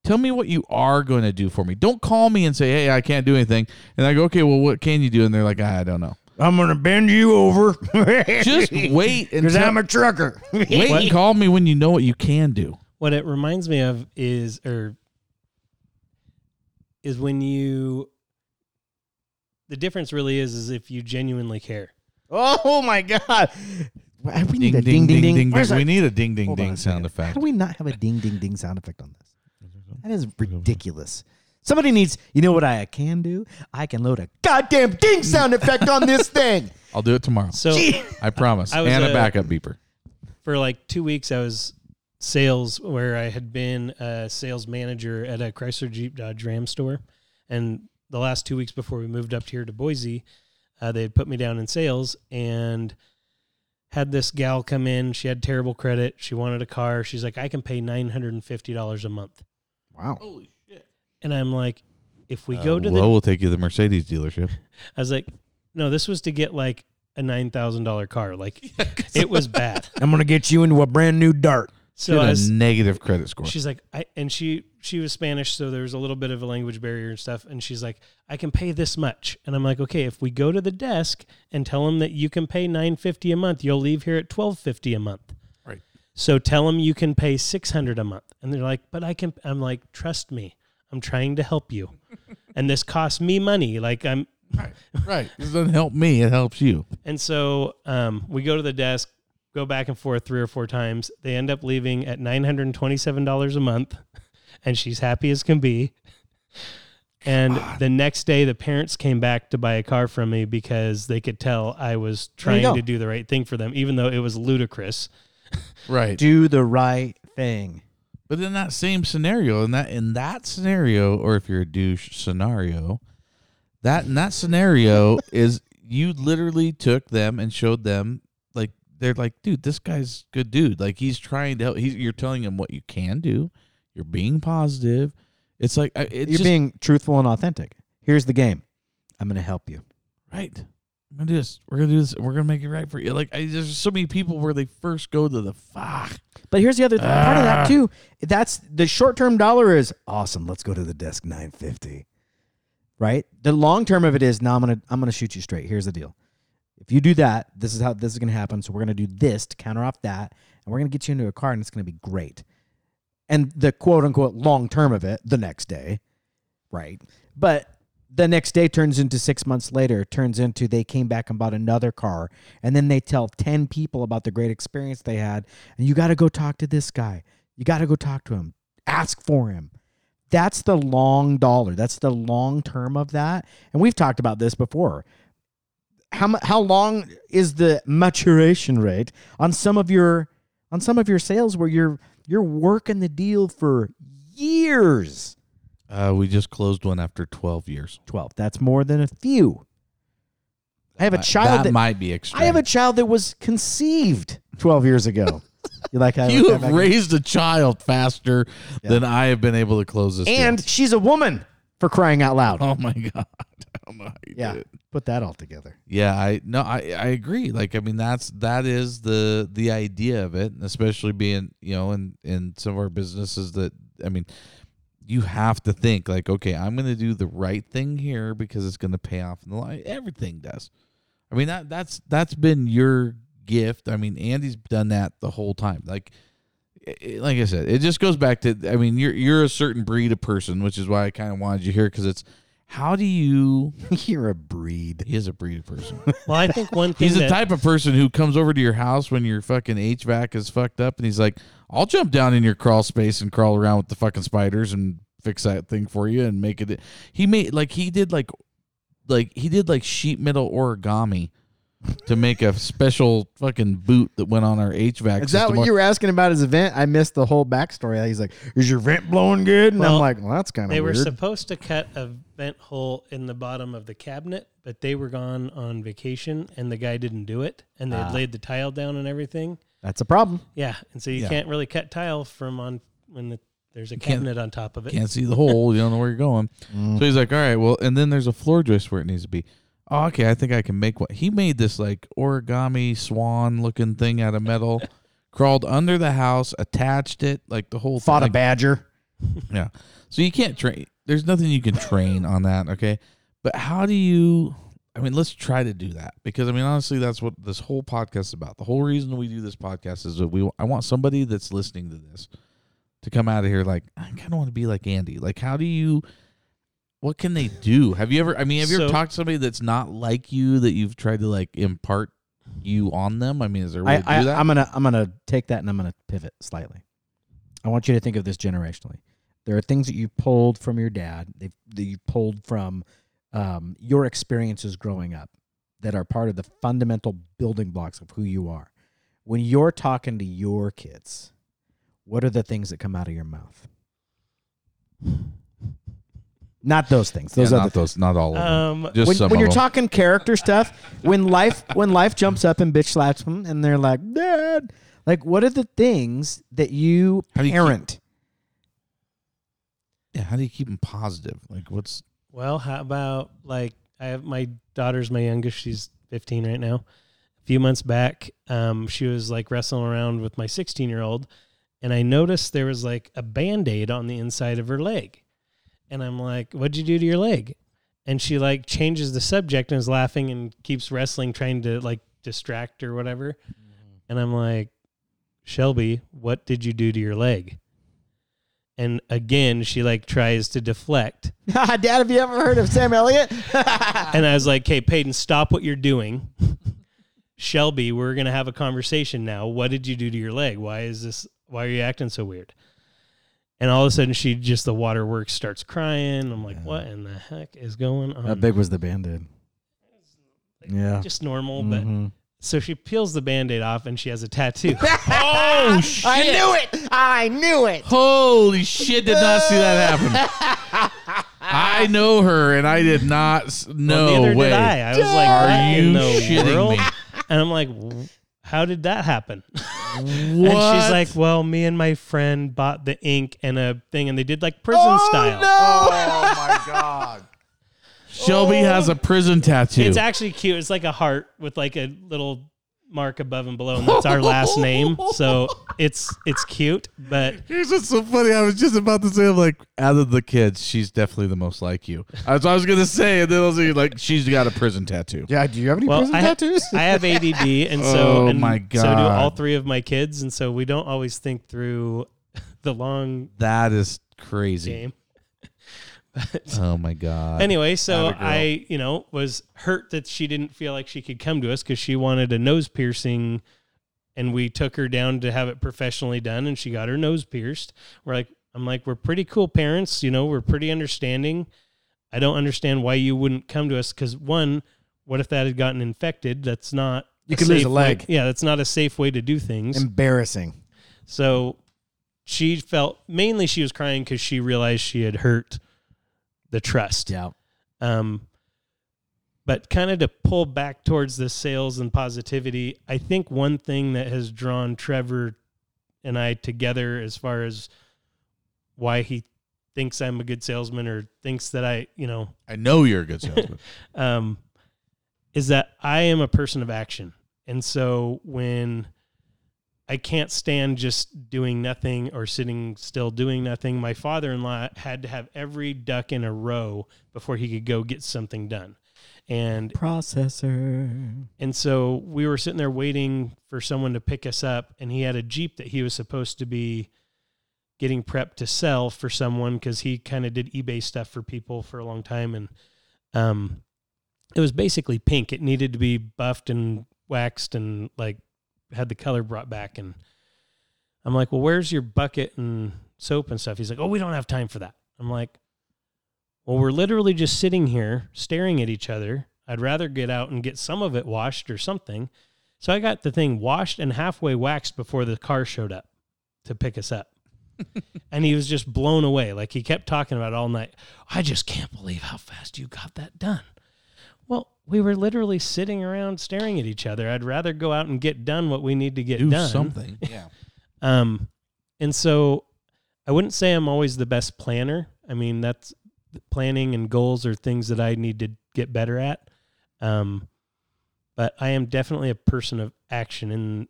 Tell me what you are going to do for me. Don't call me and say, "Hey, I can't do anything." And I go, "Okay, well, what can you do?" And they're like, "I don't know." I'm gonna bend you over. [laughs] Just wait because I'm a trucker. wait and call me when you know what you can do. What it reminds me of is, or is when you. The difference really is, is if you genuinely care. Oh my god! We need a ding ding ding. Where's We need a ding ding Hold ding sound effect. How do we not have a ding ding ding sound effect on this? That is ridiculous. Somebody needs. You know what I can do? I can load a goddamn ding sound effect on this thing. [laughs] I'll do it tomorrow. So I promise. I was, and a uh, backup beeper. for like two weeks, I was sales where I had been a sales manager at a Chrysler Jeep Dodge Ram store, and the last two weeks before we moved up here to Boise, uh, they had put me down in sales and had this gal come in. She had terrible credit. She wanted a car. She's like, I can pay nine hundred and fifty dollars a month, Wow. Holy shit. And I'm like, if we go to well, the, we'll take you to the Mercedes dealership. [laughs] I was like, no, this was to get like a nine thousand dollar car. Like, [laughs] it was bad. [laughs] I'm gonna get you into a brand new dart. So Get I a was, negative credit score. She's like, I and she she was Spanish, so there was a little bit of a language barrier and stuff. And she's like, I can pay this much, and I'm like, okay, if we go to the desk and tell them that you can pay nine fifty a month, you'll leave here at twelve fifty a month. Right. So tell them you can pay six hundred a month, and they're like, but I can. I'm like, trust me, I'm trying to help you, [laughs] and this costs me money. Like I'm right. This doesn't help me. It helps you. and so um, we go to the desk, go back and forth three or four times. They end up leaving at nine hundred and twenty-seven dollars a month, [laughs] and she's happy as can be. And the next day, the parents came back to buy a car from me because they could tell I was trying to do the right thing for them, even though it was ludicrous. Right. Do the right thing. But in that same scenario, in that in that scenario, or if you're a douche scenario, that in that scenario is you literally took them and showed them like they're like, dude, this guy's good dude. Like he's trying to help. He's, you're telling him what you can do. You're being positive. It's like it's You're just being truthful and authentic. Here's the game. I'm going to help you. right. I'm gonna do this. We're gonna do this. We're gonna make it right for you. Like I, there's so many people where they first go to the fuck. But here's the other th- part of Ah. that too. That's the short term dollar is awesome. Let's go to the desk 950. Right? The long term of it is now I'm gonna I'm gonna shoot you straight. Here's the deal. If you do that, this is how this is gonna happen. So we're gonna do this to counter off that, and we're gonna get you into a car and it's gonna be great. And the quote unquote long term of it, the next day, right? But the next day turns into six months later, turns into they came back and bought another car. And then they tell 10 people about the great experience they had. And you got to go talk to this guy. You got to go talk to him. Ask for him. That's the long dollar. That's the long term of that. And we've talked about this before. How how long is the maturation rate on some of your on some of your sales where you're you're working the deal for years? Uh, we just closed one after 12 years. 12. That's more than a few. I have a child that, that, might be extreme. I have a child that was conceived 12 years ago. [laughs] you like I you have raised a child faster Yeah. than I have been able to close this. deal. and she's a woman for crying out loud. oh my god, don't [laughs] know how you Yeah. did it. Put that all together. Yeah, I no, I I agree. Like, I mean, that's that is the the idea of it, especially being you know in in some of our businesses that I mean, you have to think like, okay, I'm going to do the right thing here because it's going to pay off in the line. Everything does. I mean that that's that's been your gift. I mean, Andy's done that the whole time. Like, i- i- like I said, it just goes back to. I mean, you're you're a certain breed of person, which is why I kind of wanted you here because it's how do you. [laughs] You're a breed. He is a breed of person. [laughs] Well, I think one thing He's the that, type of person who comes over to your house when your fucking HVAC is fucked up, and he's like, "I'll jump down in your crawl space and crawl around with the fucking spiders and fix that thing for you and make it." He made like he did like, like he did like sheet metal origami to make a special fucking boot that went on our HVAC. Is that what you were asking about his event? I missed the whole backstory. He's like, "Is your vent blowing good?" And I'm like, "Well, that's kind of." they of were supposed to cut a vent hole in the bottom of the cabinet, but they were gone on vacation, and the guy didn't do it, and they Ah. had laid the tile down and everything. that's a problem. Yeah, and so you Yeah. can't really cut tile from on when the, there's a can't- cabinet on top of it. can't see the hole. You don't know where you're going. Mm. So he's like, all right, well, and then there's a floor joist where it needs to be. Oh, okay, I think I can make one. He made this like origami swan looking thing out of metal, [laughs] crawled under the house, attached it, like the whole thing. Fought a badger. Yeah. So you can't train. There's nothing you can train on that. Okay. But how do you? I mean, let's try to do that because I mean, honestly, that's what this whole podcast is about. The whole reason we do this podcast is that we. I want somebody that's listening to this to come out of here like I kind of want to be like Andy. Like, how do you? What can they do? Have you ever? I mean, have you ever talked to somebody that's not like you that you've tried to like impart you on them? I mean, is there a way I, to I, do that? I'm gonna I'm gonna take that and I'm gonna pivot slightly. I want you to think of this generationally. There are things that you pulled from your dad, they've, that you pulled from um, your experiences growing up, that are part of the fundamental building blocks of who you are. When you're talking to your kids, what are the things that come out of your mouth? Not those things. Those yeah, other not those, not all of them. Um, Just when, some when of you're them. talking character stuff, when life when life jumps up and bitch slaps them, and they're like, "Dad," like, what are the things that you How do you keep- parent? yeah, how do you keep them positive? Like, what's Well, how about like I have my daughter's my youngest. She's 15 right now. A few months back, um, she was like wrestling around with my 16 year old, and I noticed there was like a band aid on the inside of her leg, and I'm like, "What'd you do to your leg?" And she like changes the subject and is laughing and keeps wrestling, trying to like distract or whatever. Mm-hmm. And I'm like, Shelby, what did you do to your leg? And again, she like tries to deflect. [laughs] Dad, have you ever heard of Sam Elliott? [laughs] And I was like, "Okay, Peyton, stop what you're doing." Shelby, we're gonna have a conversation now. What did you do to your leg? Why is this? Why are you acting so weird? And all of a sudden, she just the waterworks starts crying. I'm like, "What in the heck is going on?" How big was the band-aid? Yeah. Just normal, but Mhm. so she peels the band-aid off and she has a tattoo. [laughs] oh [laughs] shit! I knew it. I knew it. Holy shit! Did not see that happen. [laughs] I know her, and I did not s- know. well, neither way. did I. I was like, Are "What you in the shitting world?" me? And I'm like, "W- "How did that happen?" What? [laughs] And she's like, "Well, me and my friend bought the ink and a thing, and they did like prison oh, style. "Oh my god!" Shelby oh. has a prison tattoo. It's actually cute. It's like a heart with like a little mark above and below, and that's our last name. So [laughs] it's it's cute, but Here's what's so funny. I was just about to say, I'm like, out of the kids, she's definitely the most like you. That's what I was gonna say, and then I was like, she's got a prison tattoo. Yeah. Do you have any well, prison I, ha- tattoos? I have ADD, and so Oh and my so do God. all three of my kids, and so we don't always think through the long That is crazy. game. But Oh my god. anyway, so I, you know, was hurt that she didn't feel like she could come to us because she wanted a nose piercing, and we took her down to have it professionally done, and she got her nose pierced. We're like, I'm like, we're pretty cool parents, you know, we're pretty understanding. I don't understand why you wouldn't come to us because one, what if that had gotten infected? That's not You could lose a safe way- leg. yeah, that's not a safe way to do things. Embarrassing. So she felt mainly she was crying because she realized she had hurt the trust. Yeah. Um, but kind of to pull back towards the sales and positivity, I think one thing that has drawn Trevor and I together as far as why he thinks I'm a good salesman or thinks that I, you know, I know you're a good salesman. [laughs] um, is that I am a person of action. And so when I can't stand just doing nothing or sitting still doing nothing, my father in law had to have every duck in a row before he could go get something done. And Processor. and so we were sitting there waiting for someone to pick us up, and he had a Jeep that he was supposed to be getting prepped to sell for someone because he kind of did eBay stuff for people for a long time. And um, it was basically pink. It needed to be buffed and waxed and like had the color brought back. And I'm like, well, where's your bucket and soap and stuff? He's like, oh, we don't have time for that. I'm like, well, we're literally just sitting here staring at each other. I'd rather get out and get some of it washed or something. So I got the thing washed and halfway waxed before the car showed up to pick us up. [laughs] and he was just blown away. Like he kept talking about it all night. I just can't believe how fast you got that done. Well, we were literally sitting around staring at each other. I'd rather go out and get done what we need to get Do done. something. [laughs] Yeah. [laughs] Um, and so I wouldn't say I'm always the best planner. I mean, that's planning and goals are things that I need to get better at. Um, but I am definitely a person of action and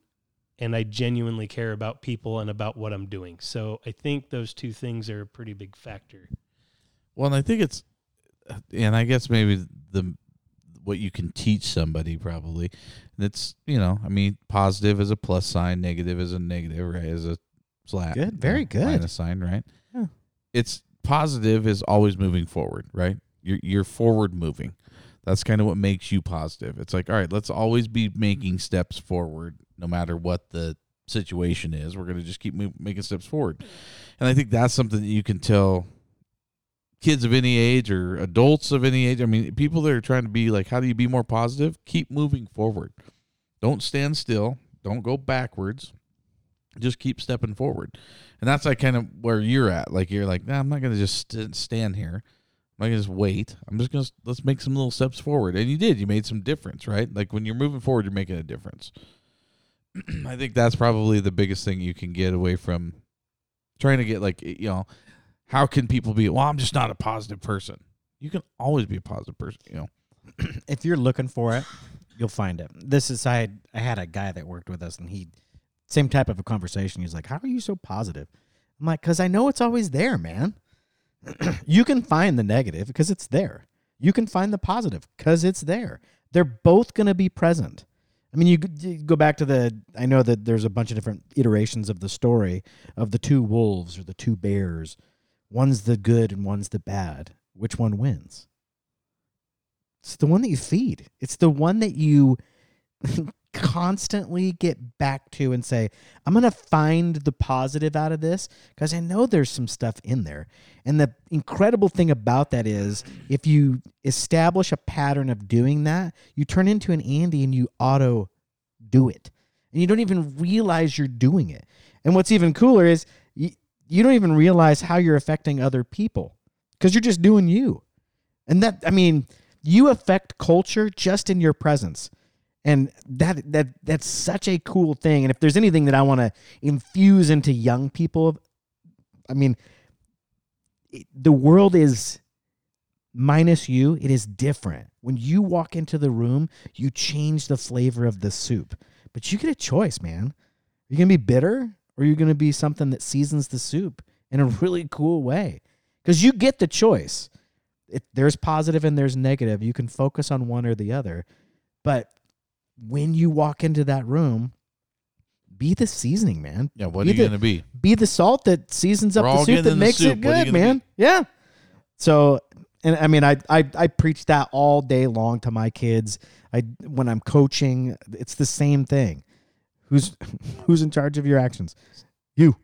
and I genuinely care about people and about what I'm doing. So I think those two things are a pretty big factor. Well, and I think it's, and I guess maybe the what you can teach somebody probably, and it's you know, I mean, positive is a plus sign, negative is a negative, right? Is a slash. Good, very good. Minus sign, right? Yeah. It's positive is always moving forward, right? You're you're forward moving. That's kind of what makes you positive. It's like, all right, let's always be making steps forward, no matter what the situation is. We're going to just keep making steps forward, and I think that's something that you can tell kids of any age or adults of any age. I mean, people that are trying to be like, how do you be more positive? Keep moving forward. Don't stand still. Don't go backwards. Just keep stepping forward. And that's like kind of where you're at. Like you're like, nah, I'm not gonna just st- stand here. I'm not gonna just wait. I'm just gonna let's make some little steps forward. And you did. You made some difference, right? Like when you're moving forward, you're making a difference. [clears throat] I think that's probably the biggest thing you can get away from trying to get like you know how can people be well i'm just not a positive person you can always be a positive person you know [clears throat] if you're looking for it, you'll find it. This is I I had a guy that worked with us, and he same type of a conversation. He's like, "How are you so positive?" I'm like, "Cause I know it's always there, man. [clears throat] you can find the negative because it's there. You can find the positive because it's there. They're both gonna be present." I mean, you, you go back to the. I know that there's a bunch of different iterations of the story of the two wolves or the two bears. One's the good and one's the bad. Which one wins? It's the one that you feed. It's the one that you [laughs] constantly get back to and say, I'm going to find the positive out of this because I know there's some stuff in there. And the incredible thing about that is if you establish a pattern of doing that, you turn into an Andy and you auto do it. And you don't even realize you're doing it. And what's even cooler is you, don't even realize how you're affecting other people because you're just doing you. And that, I mean, you affect culture just in your presence. And that that that's such a cool thing. And if there's anything that I want to infuse into young people, I mean, it, the world is minus you. It is different. When you walk into the room, you change the flavor of the soup. But you get a choice, man. Are you gonna be bitter, or are you gonna be something that seasons the soup in a [laughs] really cool way? Because you get the choice it, there's positive and there's negative. You can focus on one or the other. But when you walk into that room, be the seasoning, man. yeah what Be are you the- gonna be Be the salt that seasons up We're the soup that makes soup. it What are you good, man. Yeah. So, and I mean, I, I I preach that all day long to my kids. I when I'm coaching, it's the same thing. Who's [laughs] who's in charge of your actions? You.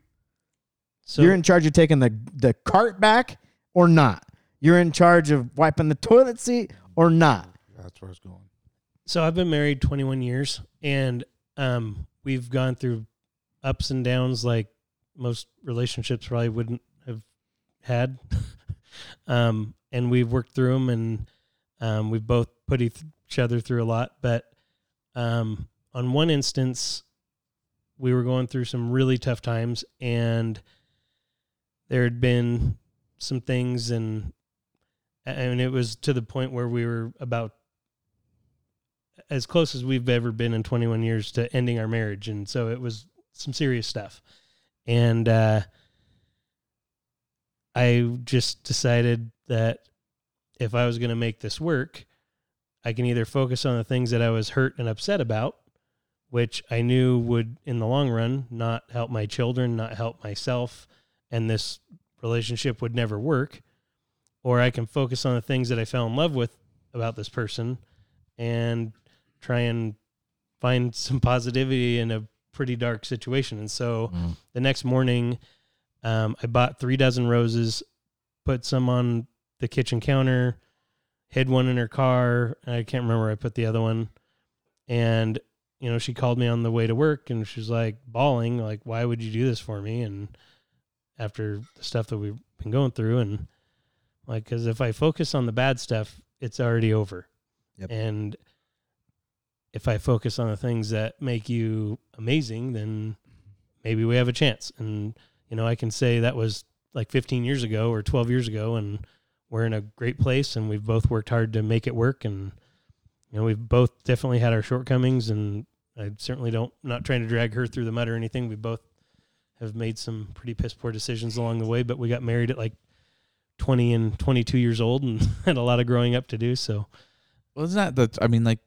So You're in charge of taking the the cart back or not. You're in charge of wiping the toilet seat or not. that's where it's going So I've been married 21 years, and um, we've gone through ups and downs like most relationships probably wouldn't have had. [laughs] um, and we've worked through them, and um, we've both put each other through a lot. But um, on one instance, we were going through some really tough times, and there had been some things and and it was to the point where we were about as close as we've ever been in 21 years to ending our marriage and so it was some serious stuff. And uh I just decided that if I was going to make this work I can either focus on the things that I was hurt and upset about which I knew would in the long run not help my children not help myself and this relationship would never work or I can focus on the things that I fell in love with about this person and try and find [laughs] some positivity in a pretty dark situation. And so Mm. the next morning, um, I bought three dozen roses, put some on the kitchen counter, hid one in her car. I can't remember where I put the other one. And, you know, she called me on the way to work and she's like bawling, like, why would you do this for me? And after the stuff that we've been going through, and like, because if I focus on the bad stuff, it's already over. Yep. And if I focus on the things that make you amazing, then maybe we have a chance. And, you know, I can say that was like 15 years ago or 12 years ago, and we're in a great place and we've both worked hard to make it work. And, you know, we've both definitely had our shortcomings and I certainly don't, not trying to drag her through the mud or anything. We both have made some pretty piss poor decisions along the way, but we got married at like 20 and 22 years old and [laughs] had a lot of growing up to do. So, Well, it's not that. I mean, like,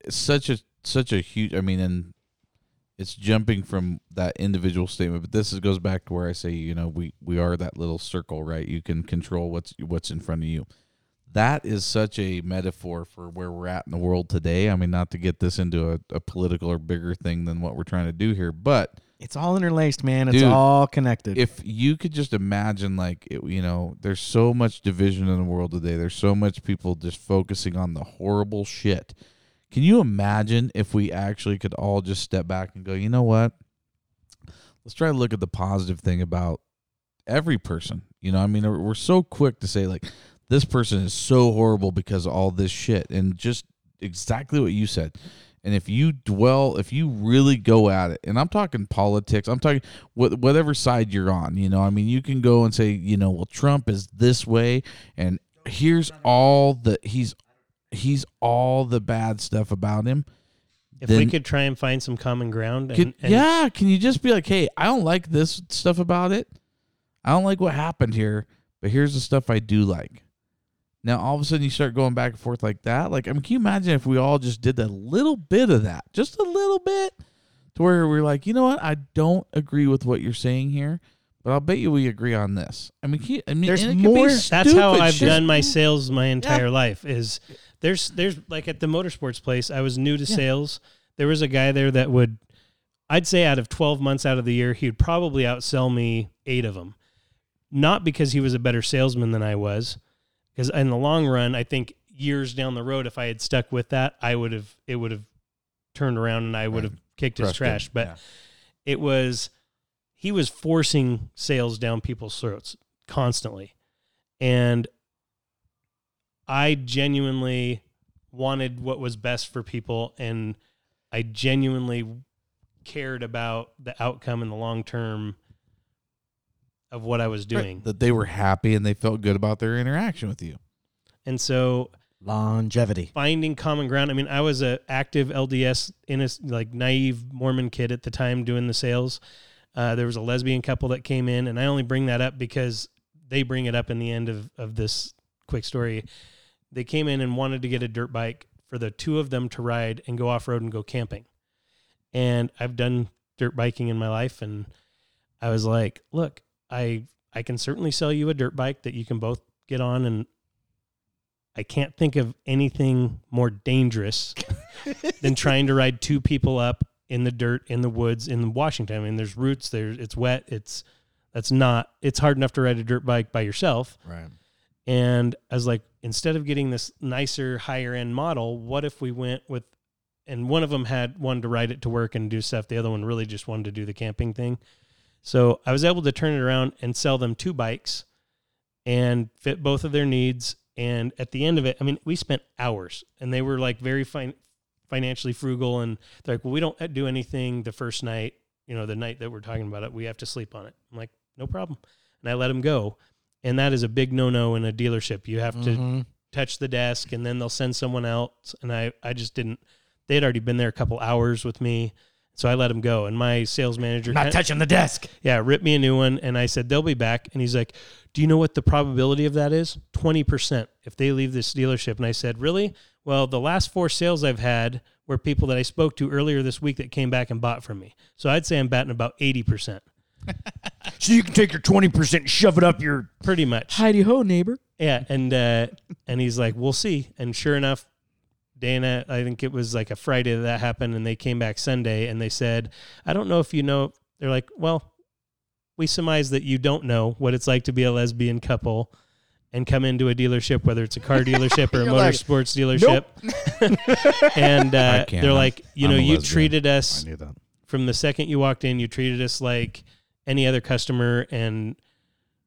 it's such a such a huge. I mean, and it's jumping from that individual statement, but this is, goes back to where I say, you know, we we are that little circle, right? You can control what's what's in front of you. That is such a metaphor for where we're at in the world today. I mean, not to get this into a, a political or bigger thing than what we're trying to do here, but It's all interlaced, man. It's Dude, all connected. if you could just imagine like it, you know there's so much division in the world today there's so much people just focusing on the horrible shit can you imagine if we actually could all just step back and go you know what let's try to look at the positive thing about every person you know i mean we're we're so quick to say like this person is so horrible because of all this shit. And just exactly what you said. And if you dwell if you really go at it and i'm talking politics i'm talking wh- whatever side you're on you know i mean you can go and say you know well trump is this way and here's all the he's he's all the bad stuff about him. If we could try and find some common ground, and, and yeah can you just be like hey i don't like this stuff about it. I don't like what happened here but here's the stuff i do like now all of a sudden you start going back and forth like that like i mean can you imagine if we all just did a little bit of that just a little bit to where we're like you know what i don't agree with what you're saying here but i'll bet you we agree on this i mean, you, I mean There's and it could be more- that's how I've shit. done my sales my entire life. Is there's there's like at the motorsports place, I was new to Yeah. sales. There was a guy there that would, I'd say, out of twelve months out of the year, he'd probably outsell me eight of them. Not because he was a better salesman than I was, because in the long run, I think years down the road, if I had stuck with that, I would have it would have turned around and I would have kicked his Crushed trash. But Yeah. it was he was forcing sales down people's throats constantly and i genuinely wanted what was best for people and i genuinely cared about the outcome in the long term of what i was doing that they were happy and they felt good about their interaction with you and so Longevity. finding common ground. I mean, I was a active LDS in a like naive Mormon kid at the time doing the sales. Uh, there was a lesbian couple that came in, and I only bring that up because they bring it up in the end of of this quick story. They came in and wanted to get a dirt bike for the two of them to ride and go off road and go camping. And I've done dirt biking in my life, and I was like, "Look, I I can certainly sell you a dirt bike that you can both get on and I can't think of anything more dangerous [laughs] than trying to ride two people up in the dirt in the woods in Washington. I mean, there's roots, there's it's wet, it's that's not it's hard enough to ride a dirt bike by yourself. Right. And I was like, instead of getting this nicer, higher end model, what if we went with and one of them had wanted to ride it to work and do stuff. The other one really just wanted to do the camping thing. So I was able to turn it around and sell them two bikes and fit both of their needs. And at the end of it, I mean, we spent hours and they were like very fin- financially frugal. And they're like, well, we don't do anything the first night, you know, the night that we're talking about it. We have to sleep on it. I'm like, no problem. And I let them go. and that is a big no-no in a dealership. You have to Mhm. touch the desk and then they'll send someone else and I I just didn't they'd already been there a couple hours with me. So I let him go and my sales manager Not kind- touching the desk. yeah, ripped me a new one and I said they'll be back and he's like, "Do you know what the probability of that is? 20% if they leave this dealership." And I said, "Really? Well, the last four sales I've had were people that I spoke to earlier this week that came back and bought from me. So I'd say I'm batting about 80%. [laughs] So you can take your 20% and shove it up your. Pretty much. Heidi ho, neighbor. Yeah, and uh, and he's like, "We'll see." And sure enough, Dana, I think it was like a Friday that, that happened, and they came back Sunday, and they said, "I don't know if you know." They're like, "Well, we surmise that you don't know what it's like to be a lesbian couple." And come into a dealership, whether it's a car [laughs] dealership or a You're like, motorsports dealership, [laughs] and uh, they're like, you I'm know, you lesbian. treated us I knew that. from the second you walked in, you treated us like any other customer and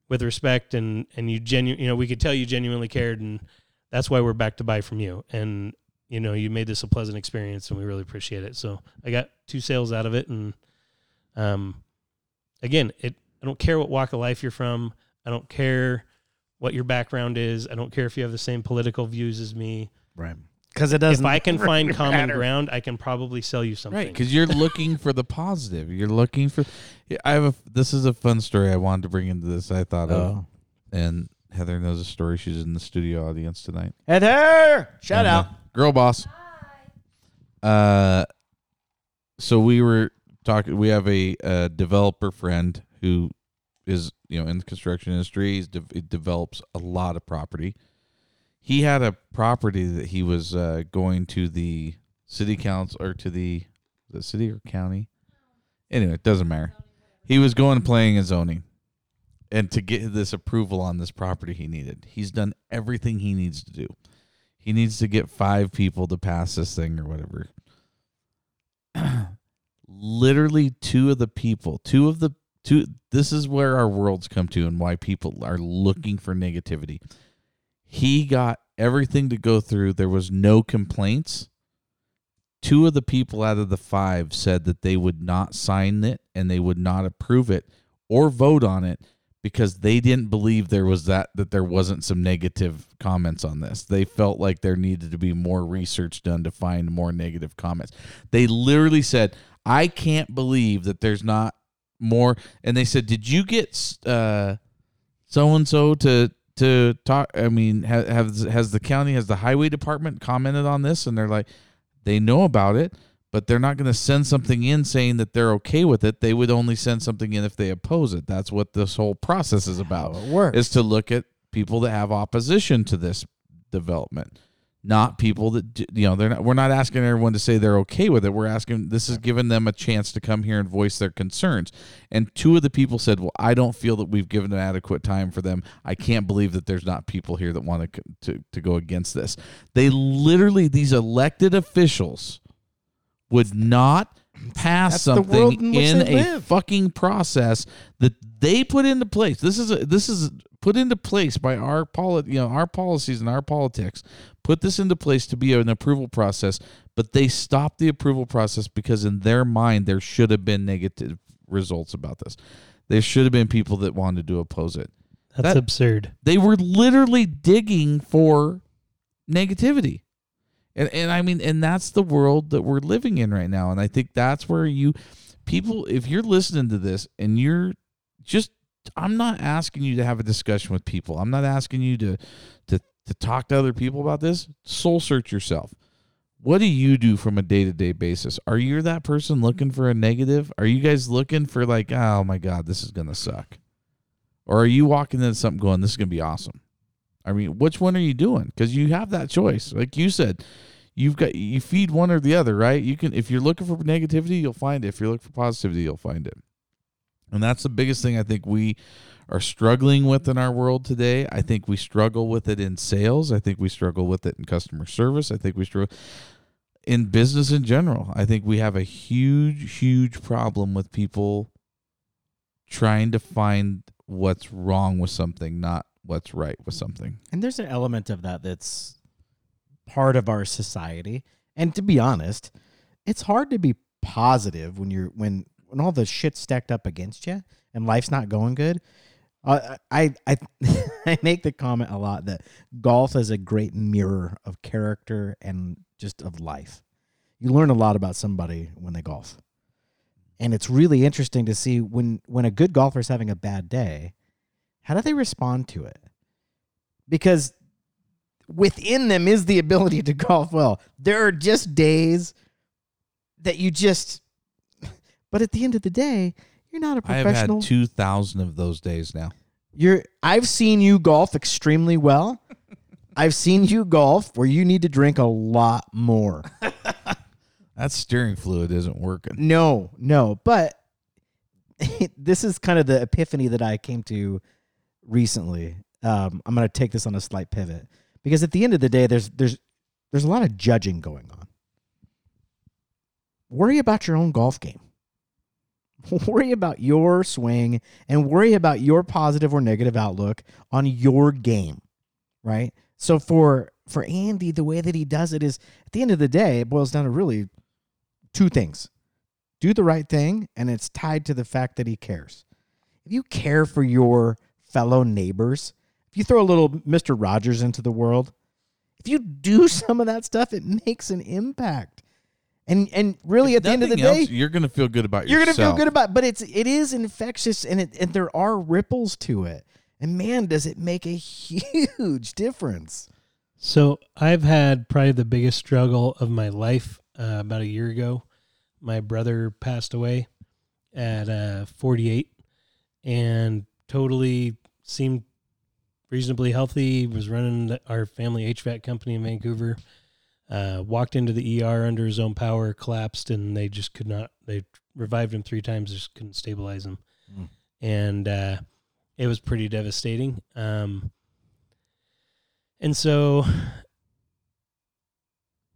with respect and and you genu you know we could tell you genuinely cared and that's why we're back to buy from you and you know you made this a pleasant experience and we really appreciate it so i got two sales out of it and um again it i don't care what walk of life you're from i don't care what your background is i don't care if you have the same political views as me Right. Because it doesn't. if i can find really common matter. ground i can probably sell you something Right, because you're looking for the positive. You're looking for. I have a. This is a fun story I wanted to bring into this. I thought of, Oh. and Heather knows a story. She's in the studio audience tonight. Heather, shout And, uh, out. Girl boss. Uh, so we were talking. We have a, uh developer friend who is you know in the construction industry. He's de- he develops a lot of property. He had a property that he was uh, going to the city council or to the the city or county. Anyway, it doesn't matter. He was going planning and zoning, and to get this approval on this property, he needed. He's done everything he needs to do. He needs to get five people to pass this thing or whatever. [clears throat] Literally, two of the people, two of the two. This is where our worlds come to, and why people are looking for negativity. He got everything to go through. There was no complaints. Two of the people out of the five said that they would not sign it and they would not approve it or vote on it because they didn't believe there was that that there wasn't some negative comments on this. They felt like there needed to be more research done to find more negative comments. They literally said, "I can't believe that there's not more." And they said, "Did you get so and so to to talk I mean, ha- has has the county has the highway department commented on this?" And they're like, "They know about it." But they're not going to send something in saying that they're okay with it. They would only send something in if they oppose it. That's what this whole process is about How it works. is to look at people that have opposition to this development not people that you know they're not we're not asking everyone to say they're okay with it we're asking this is giving them a chance to come here and voice their concerns and two of the people said well i don't feel that we've given an adequate time for them i can't believe that there's not people here that want to to, to go against this they literally these elected officials would not [clears throat] pass That's something in in a live. fucking process that they put into place. This is a, this is put into place by our polit, you know, our policies and our politics. Put this into place to be an approval process, but they stopped the approval process because in their mind there should have been negative results about this. There should have been people that wanted to oppose it. That's That- absurd. They were literally digging for negativity. And and I mean and that's the world that we're living in right now and I think that's where you people if you're listening to this and you're just I'm not asking you to have a discussion with people. I'm not asking you to to to talk to other people about this. Soul search yourself. What do you do from a day-to-day basis? Are you that person looking for a negative? Are you guys looking for like, "Oh my god, this is going to suck?" Or are you walking into something going, "This is going to be awesome"? I mean, which one are you doing? Because you have that choice. Like you said, you've got you feed one or the other, right? You can if you're looking for negativity, you'll find it. If you're looking for positivity, you'll find it. And that's the biggest thing I think we are struggling with in our world today. I think we struggle with it in sales. I think we struggle with it in customer service. I think we struggle in business in general. I think we have a huge, huge problem with people trying to find what's wrong with something, not what's right with something. And there's an element of that that's part of our society. And to be honest, it's hard to be positive when you're when when all the shit's stacked up against you and life's not going good. Uh, I I I, [laughs] I make the comment a lot that golf is a great mirror of character and just of life. You learn a lot about somebody when they golf, and it's really interesting to see when when a good golfer is having a bad day, how do they respond to it? Because within them is the ability to [laughs] golf well. There are just days that you just, but at the end of the day, you're not a professional. I've had two thousand of those days now. You're I've seen you golf extremely well. [laughs] I've seen you golf where you need to drink a lot more. [laughs] That steering fluid isn't working. No, no, but this is kind of the epiphany that I came to recently. Um, I'm going to take this on a slight pivot because at the end of the day, there's there's there's a lot of judging going on. Worry about your own golf game. [laughs] Worry about your swing and worry about your positive or negative outlook on your game, right? So for for Andy, the way that he does it is at the end of the day, it boils down to really two things. Do the right thing, and it's tied to the fact that he cares. If you care for your fellow neighbors, if you throw a little Mr. Rogers into the world, if you do [laughs] some of that stuff, it makes an impact. And and really at the end of the Nothing day, you're gonna feel good about yourself. you're gonna feel good about but it's it is infectious and it and there are ripples to it and man does it make a [laughs] huge difference So I've had probably the biggest struggle of my life uh, about a year ago. My brother passed away at uh, 48 and totally seemed reasonably healthy. Was running our family HVAC company in Vancouver. Uh, walked into the ER under his own power, collapsed, and they just could not. They revived him three times, just couldn't stabilize him, Mm. and uh, it was pretty devastating. Um, and so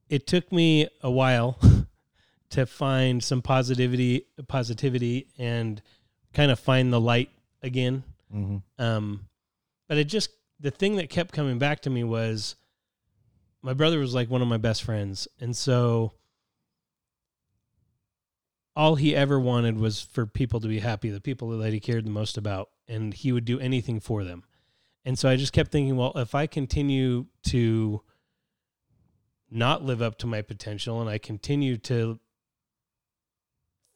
it took me a while [laughs] to find some positivity, positivity, and kind of find the light again. mm-hmm. Um, but it just the thing that kept coming back to me was my brother was like one of my best friends, and so all he ever wanted was for people to be happy, the people that he cared the most about, and he would do anything for them. And so I just kept thinking, well, if I continue to not live up to my potential and I continue to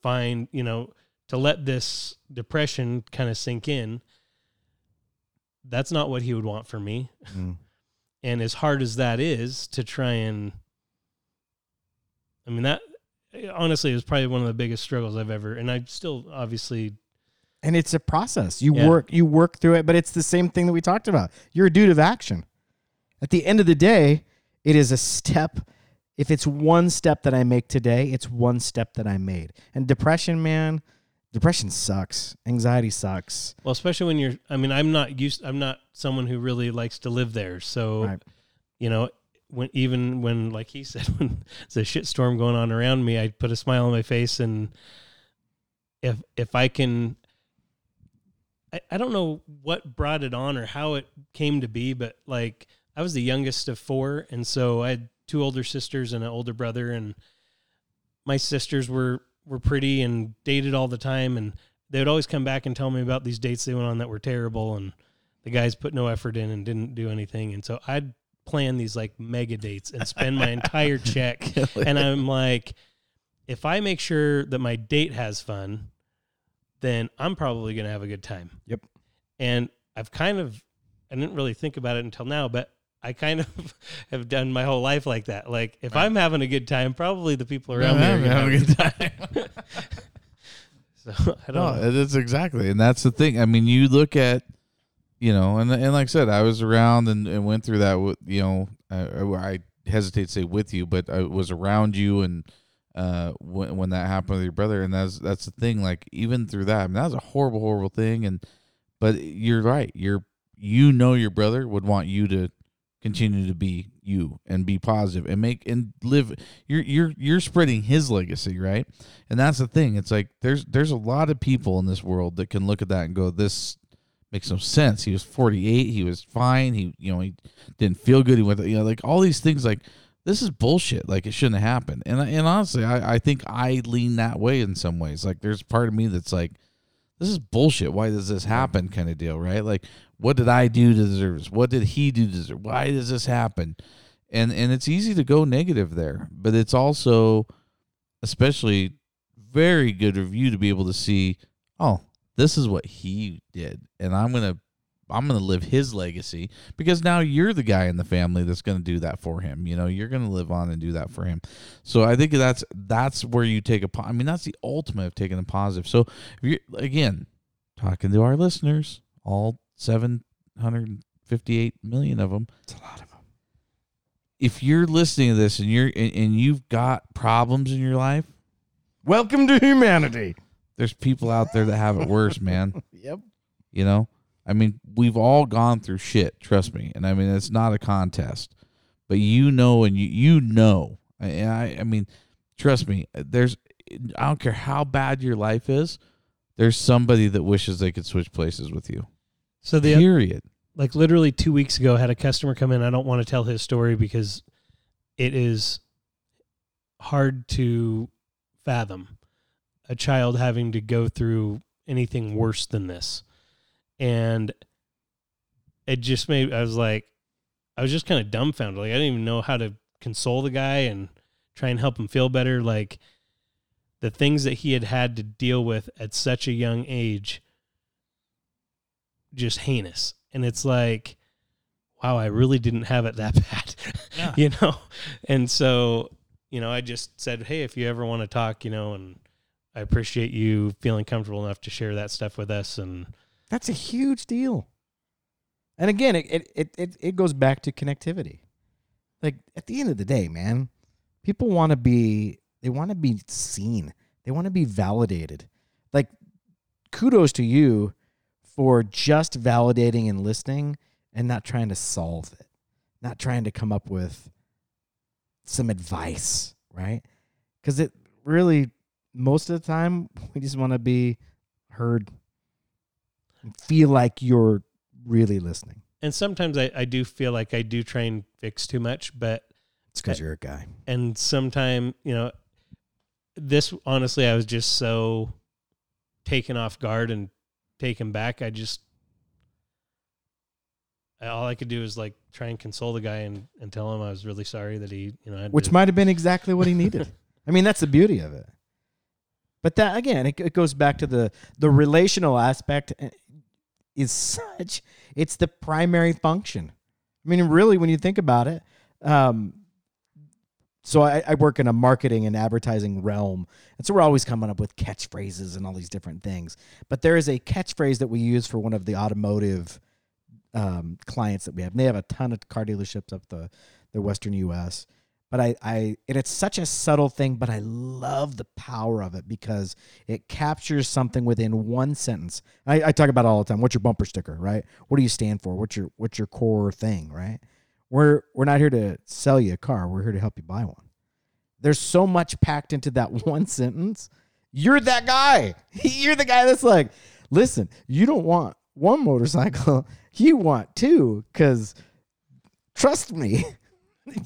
find, you know, to let this depression kind of sink in, that's not what he would want for me. Mm. [laughs] And as hard as that is to try and, I mean, that honestly is probably one of the biggest struggles I've ever, and I still obviously, and it's a process you Yeah. work you work through it but it's the same thing that we talked about you're a dude of action at the end of the day it is a step if it's one step that i make today it's one step that i made and depression man depression sucks anxiety sucks well, especially when you're, I mean, I'm not used, I'm not someone who really likes to live there. So, Right. you know, when even when, like he [laughs] said, when there's a shitstorm going on around me, I put a smile on my face, and if if I can, I, I don't know what brought it on or how it came to be, but like I was the youngest of four, and so I had two older sisters and an older brother, and my sisters were were pretty and dated all the time, and they would always come back and tell me about these dates they went on that were terrible, and the guys put no effort in and didn't do anything, and so I'd plan these like mega dates and spend my entire [laughs] check, and I'm like, if I make sure that my date has fun, then I'm probably gonna have a good time. Yep. And I've kind of, I didn't really think about it until now, but I kind of [laughs] have done my whole life like that. Like if I'm having a good time, probably the people around me are have a good time. [laughs] so I don't. No, that's exactly, and that's the thing. I mean, you look at, you know, and and like I said, I was around and, and went through that. With you know, I, I hesitate to say with you, but I was around you, and uh, when when that happened with your brother, and that's that's the thing. Like even through that, I mean, that was a horrible, horrible thing. And but you're right. You're you know your brother would want you to continue to be you and be positive and make and live you're you're you're spreading his legacy right? And that's the thing. It's like there's there's a lot of people in this world that can look at that and go this makes no sense. He was 48 he was fine. He you know he didn't feel good. He went you know like all these things like this is bullshit. Like it shouldn't have happened. And and honestly i i think i lean that way in some ways. Like there's part of me that's like this is bullshit. Why does this happen? Kind of deal, right? Like, what did I do to deserve this? What did he do to deserve? Why does this happen? And and it's easy to go negative there, but it's also, especially, very good of you to be able to see, oh, this is what he did, and I'm gonna I'm going to live his legacy because now you're the guy in the family that's going to do that for him. You know, you're going to live on and do that for him. So I think that's that's where you take a. I mean, that's the ultimate of taking a positive. So if you again talking to our listeners, all 758 million of them. It's a lot of them. If you're listening to this and you're and, and you've got problems in your life, Welcome to humanity. there's people out there that have it worse, man. [laughs] Yep. You know, I mean, we've all gone through shit. Trust me, and I mean, it's not a contest, but you know, and you you know, I I, I mean, trust me. There's, I don't care how bad your life is. There's somebody that wishes they could switch places with you. So the Period. like literally two weeks ago, I had a customer come in. I don't want to tell his story because it is hard to fathom a child having to go through anything worse than this. And it just made, I was like, I was just kind of dumbfounded. Like, I didn't even know how to console the guy and try and help him feel better. Like, the things that he had had to deal with at such a young age just heinous and it's like wow i really didn't have it that [laughs] bad Yeah. you know and so you know i just said hey if you ever want to talk you know and i appreciate you feeling comfortable enough to share that stuff with us and That's a huge deal. And again, it, it, it, it, it goes back to connectivity. Like at the end of the day, man, people want to be they want to be seen. They want to be validated. Like kudos to you for just validating and listening and not trying to solve it. Not trying to come up with some advice, right? Cuz it really most of the time [laughs] we just want to be heard and feel like you're really listening. and sometimes I, I do feel like i do try and fix too much but It's because you're a guy. and sometime you know this honestly i was just so taken off guard and taken back i just all i could do is like try and console the guy and, and tell him i was really sorry that he you know had Which might have been exactly what he needed. [laughs] I mean, that's the beauty of it. But that again, it, it goes back to the the relational aspect uh, is such it's the primary function. I mean, really, when you think about it, um, so I, I work in a marketing and advertising realm, and so we're always coming up with catchphrases and all these different things. But there is a catchphrase that we use for one of the automotive um, clients that we have. And they have a ton of car dealerships up the the Western U.S. But I, I, and it's such a subtle thing, but I love the power of it because it captures something within one sentence. I, I talk about it all the time. What's your bumper sticker, right? What do you stand for? What's your, what's your core thing, right? We're, we're not here to sell you a car. We're here to help you buy one. There's so much packed into that [laughs] one sentence. You're that guy. [laughs] You're the guy that's like, listen, you don't want one motorcycle, [laughs] you want two, because trust me,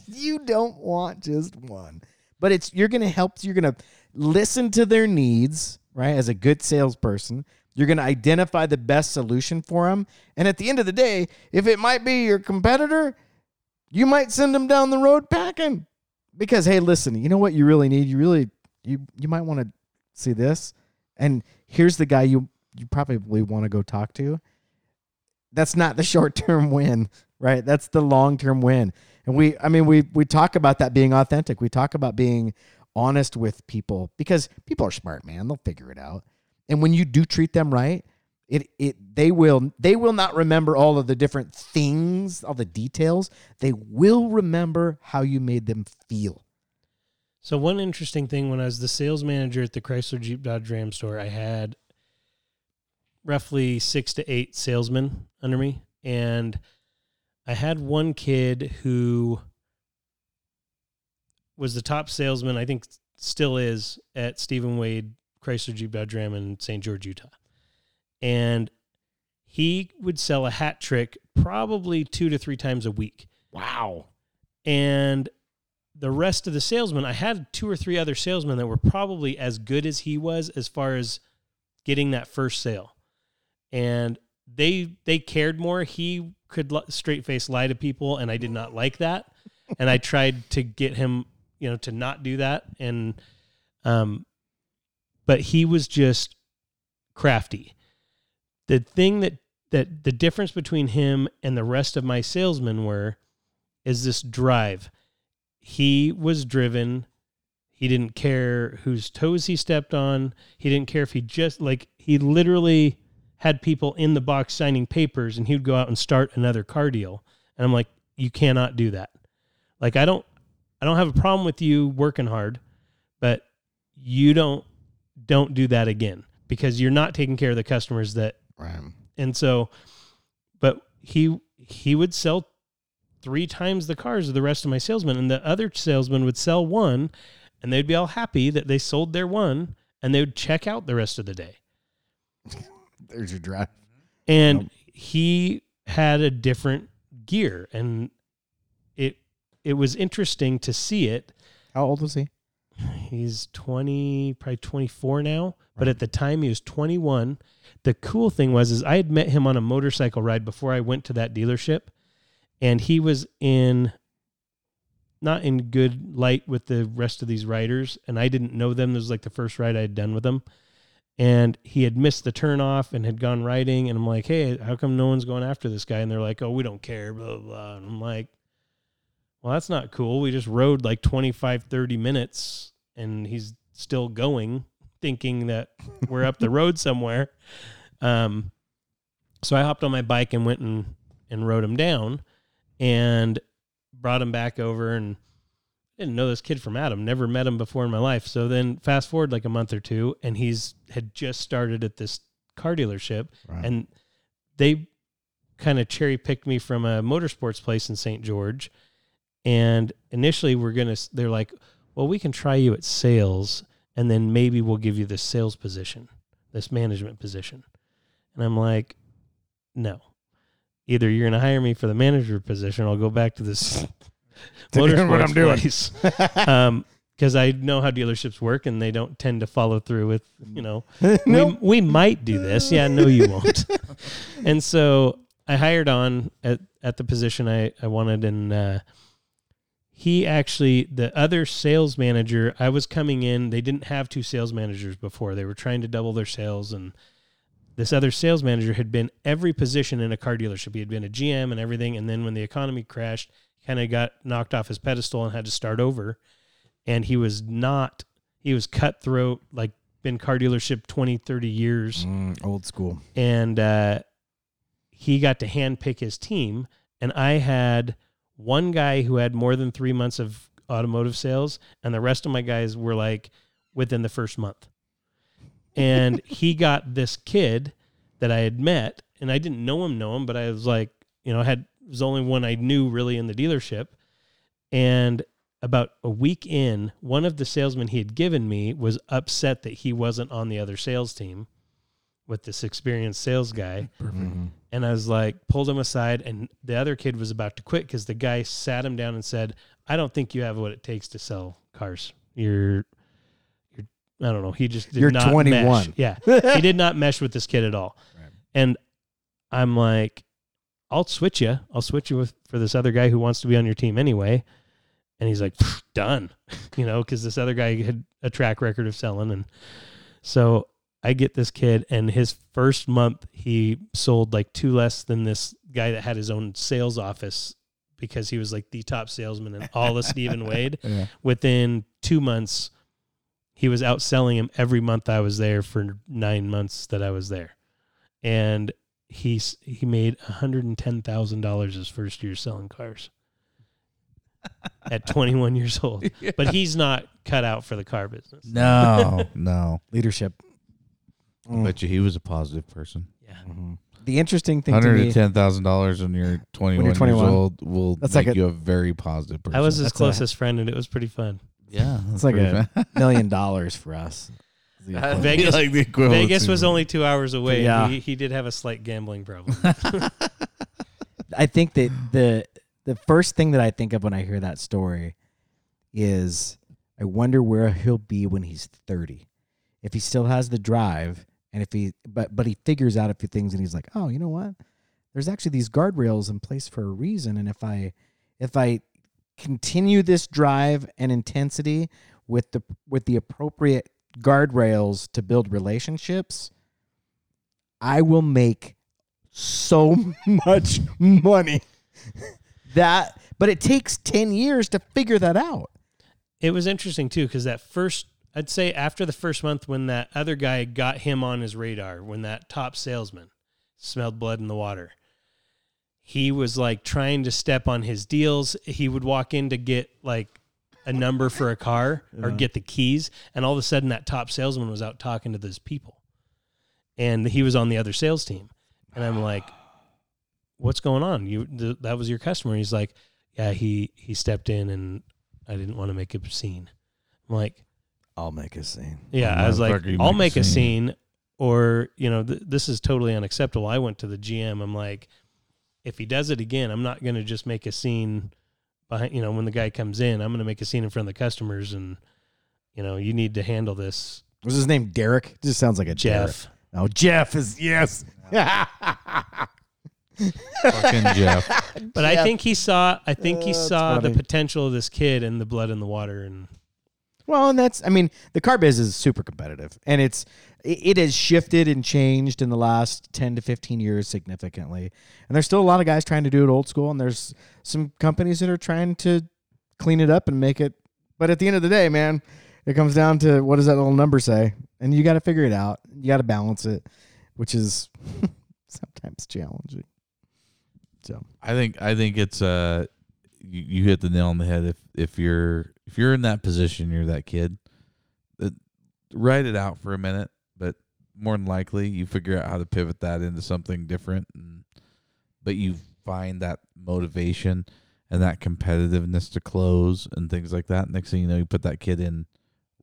you don't want just one. But it's you're gonna help. You're gonna listen to their needs, right? As a good salesperson, you're gonna identify the best solution for them. And at the end of the day, if it might be your competitor, you might send them down the road packing. Because hey, listen, you know what you really need? You really you you might want to see this. And here's the guy you you probably want to go talk to. That's not the [laughs] short term win, right? That's the long term win. And we, I mean, we we talk about that being authentic. We talk about being honest with people because people are smart, man. They'll figure it out. And when you do treat them right, it it they will they will not remember all of the different things, all the details. They will remember how you made them feel. so one interesting thing when i was the sales manager at the chrysler jeep dodge ram store i had roughly six to eight salesmen under me and i had one kid who was the top salesman i think still is at stephen wade chrysler jeep dodge ram in st george utah and he would sell a hat trick probably two to three times a week Wow. and the rest of the salesmen i had two or three other salesmen that were probably as good as he was as far as getting that first sale. And they they cared more. He could straight face lie to people and I did not like that. And I tried to get him, you know, to not do that and um but he was just crafty. The thing that that the difference between him and the rest of my salesmen were is this drive. He was driven. He didn't care whose toes he stepped on. He didn't care if he just like he literally had people in the box signing papers and he would go out and start another car deal. And I'm like, you cannot do that. Like I don't I don't have a problem with you working hard, but you don't don't do that again because you're not taking care of the customers that Right. and so but he he would sell three times the cars of the rest of my salesmen and the other salesman would sell one and they'd be all happy that they sold their one and they would check out the rest of the day [laughs] There's your drive. and Yep. he had a different gear and it it was interesting to see it How old was he? He's 20, probably 24 now, but at the time he was 21. The cool thing was is I had met him on a motorcycle ride before I went to that dealership and he was in not in good light with the rest of these riders and I didn't know them. This was like the first ride I had done with them. And he had missed the turn off and had gone riding and I'm like, "Hey, how come no one's going after this guy?" And they're like, "Oh, we don't care, blah blah." blah. And I'm like, well, that's not cool. We just rode like 25, 30 minutes and he's still going, thinking that we're up the road somewhere. Um, so I hopped on my bike and went and, and rode him down and brought him back over and didn't know this kid from Adam, never met him before in my life. So then fast forward like a month or two and he's had just started at this car dealership Right. and they kind of cherry picked me from a motorsports place in St. George. And initially, we're gonna. They're like, "Well, we can try you at sales, and then maybe we'll give you this sales position, this management position." And I'm like, "No, either you're gonna hire me for the manager position, or I'll go back to this [laughs] motorsports what I'm doing." [laughs] um, because I know how dealerships work, and they don't tend to follow through with, you know, [laughs] we, we might do this. Yeah, no, you won't. and so I hired on at, at the position I, I wanted. And uh, he actually, the other sales manager, I was coming in, they didn't have two sales managers before. They were trying to double their sales. And this other sales manager had been every position in a car dealership. He had been a GM and everything. And then when the economy crashed, kind of got knocked off his pedestal and had to start over. And he was not, he was cutthroat, like been car dealership 20, 30 years Mm, old school. and uh, he got to handpick his team. And I had one guy who had more than three months of automotive sales, and the rest of my guys were like within the first month. And [laughs] he got this kid that I had met, and I didn't know him, know him, but I was like, you know, I had was the only one I knew really in the dealership. And about a week in, one of the salesmen he had given me was upset that he wasn't on the other sales team with this experienced sales guy. [laughs] Mhm. And I was like, pulled him aside, and the other kid was about to quit because the guy sat him down and said, "I don't think you have what it takes to sell cars. You're, you're, I don't know. He just did You're not 21. Mesh. Yeah, [laughs] he did not mesh with this kid at all. Right. And I'm like, I'll switch you. I'll switch you with for this other guy who wants to be on your team anyway. And he's like, done, [laughs] you know, because this other guy had a track record of selling, and so I get this kid, and his first month he sold like two less than this guy that had his own sales office because he was like the top salesman in all of Stephen [laughs] Wade. Yeah. Within two months, he was outselling him every month I was there for nine months that I was there, and he's he made hundred and ten thousand dollars his first year selling cars [laughs] at twenty one years old. But he's not cut out for the car business. No, no. Leadership. Mm. Bet you he was a positive person. Yeah. Mhm. The interesting thing to me, and ten thousand dollars when you're twenty one years 21. old will That's make like a- you a very positive person. I was his That's a- closest friend, and it was pretty fun. yeah, it's like a [laughs] million dollars for us. Vegas- like the equivalent Vegas to- was only two hours away. Yeah. He, he did have a slight gambling problem. [laughs] I think that the the first thing that I think of when I hear that story is I wonder where he'll be when he's 30. If he still has the drive And if he but but he figures out a few things and he's like, "Oh, you know what? There's actually these guardrails in place for a reason and if I if I continue this drive and intensity with the with the appropriate guardrails to build relationships, I will make so [laughs] much money. [laughs] that but it takes 10 years to figure that out. It was interesting too because that first, I'd say after the first month, when that other guy got him on his radar, when that top salesman smelled blood in the water, he was like trying to step on his deals. He would walk in to get like a number for a car or uh-huh. get the keys, and all of a sudden that top salesman was out talking to those people, and he was on the other sales team, and I'm like, "What's going on? You th- that was your customer?" He's like, "Yeah, he he stepped in and I didn't want to make a scene." I'm like, I'll make a scene. yeah, I was like, I'll make make a a scene. scene, or you know, th- this is totally unacceptable. I went to the GM. I'm like, if he does it again, I'm not going to just make a scene behind. You know, when the guy comes in, I'm going to make a scene in front of the customers, and you know, you need to handle this, Was his name Derek? Just sounds like a Jeff. Derek. Oh, Jeff is yes. Fucking [laughs] Jeff. But I think he saw. I think he Uh, saw the funny. potential of this kid and the blood in the water, and Well, and that's I mean, the car biz is super competitive and it's it has shifted and changed in the last 10 to 15 years significantly. And there's still a lot of guys trying to do it old school and there's some companies that are trying to clean it up and make it but at the end of the day, man, it comes down to what does that little number say? And you got to figure it out. You got to balance it, which is [laughs] sometimes challenging. So, I think I think it's uh you, you hit the nail on the head if if you're if you're in that position you're that kid that write it out for a minute but more than likely you figure out how to pivot that into something different and but you find that motivation and that competitiveness to close and things like that next thing you know you put that kid in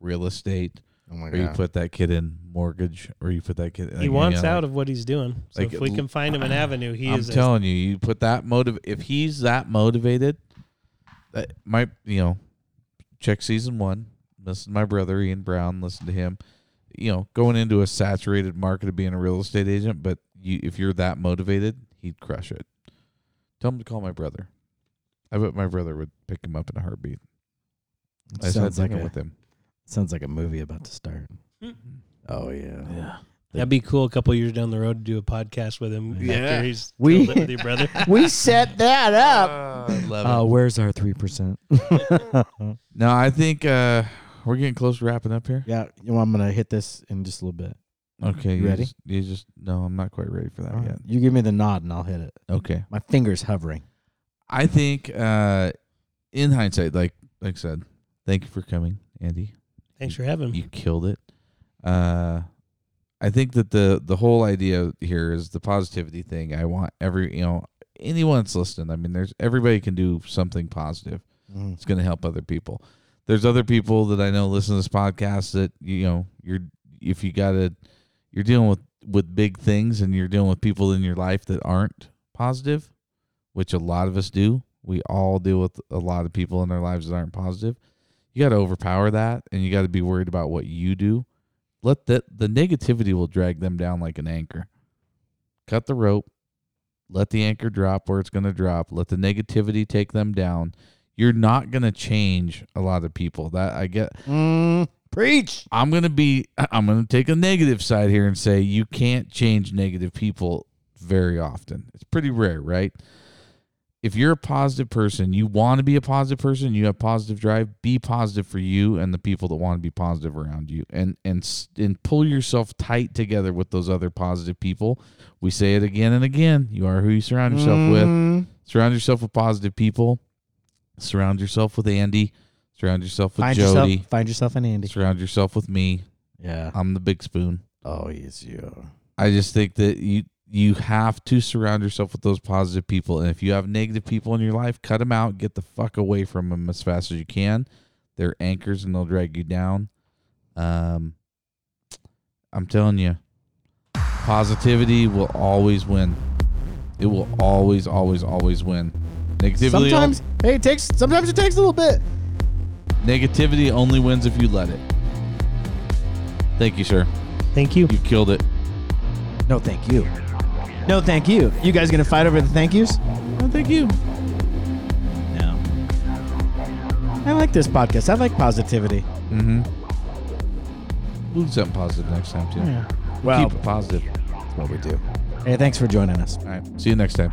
real estate oh my or you put that kid in mortgage or you put that kid he wants out of what he's doing. So like, if we can find him an [sighs] avenue, he I'm is. a- telling you, you put that motive. If he's that motivated, that might you know, check season one. Listen to my brother Ian Brown. Listen to him. You know, going into a saturated market of being a real estate agent, but you, if you're that motivated, he'd crush it. Tell him to call my brother. I bet my brother would pick him up in a heartbeat. I sounds sounds like like a with him. sounds like a movie about to start. Hmm. Oh yeah. Yeah. That'd be cool. A couple years down the road to do a podcast with him. Yeah. after he's [laughs] We- killed it with your brother. [laughs] we set that up. I love Uh, it. where's our three percent? [laughs] No, I think uh, we're getting close to wrapping up here. yeah, you know, I'm gonna hit this in just a little bit. Okay, You you ready? Just, you just no, I'm not quite ready for that All right. yet. You give me the nod and I'll hit it. Okay. My fingers hovering. I think uh in hindsight, like like I said, thank you for coming, Andy. Thanks for having me. You killed it. Uh I think that the the whole idea here is the positivity thing. I want every you know anyone that's listening. I mean, there's everybody can do something positive. Mm. It's going to help other people. There's other people that I know listen to this podcast that you know you're if you got to you're dealing with with big things and you're dealing with people in your life that aren't positive, which a lot of us do. We all deal with a lot of people in our lives that aren't positive. You got to overpower that and you got to be worried about what you do. Let that the negativity will drag them down like an anchor. Cut the rope. Let the anchor drop where it's going to drop. Let the negativity take them down you're not going to change a lot of people. That I get Mm, preach. I'm going to be I'm going to take a negative side here and say you can't change negative people very often. It's pretty rare, right? If you're a positive person, you want to be a positive person, you have positive drive, be positive for you and the people that want to be positive around you and and and pull yourself tight together with those other positive people. We say it again and again. You are who you surround yourself with. Mm, Surround yourself with positive people. Surround yourself with Andy. Surround yourself with Find Jodi. yourself. Find yourself an Andy. Surround yourself with me. Yeah. I'm the big spoon. Oh, yes, you. I just think that you you have to surround yourself with those positive people, and if you have negative people in your life, cut them out. Get the fuck away from them as fast as you can. They're anchors, and they'll drag you down. Um, I'm telling you, positivity will always win. It will always, always, always win. Negativity, Sometimes, hey, it takes. Sometimes it takes a little bit. negativity only wins if you let it. Thank you, sir. Thank you. You killed it. No, thank you. No, thank you. You guys gonna fight over the thank yous? No, thank you. No. I like this podcast. I like positivity. Mm-hmm. We'll do something positive next time too. Yeah. Well, Keep it positive. that's what we do. Hey, thanks for joining us. All right. See you next time.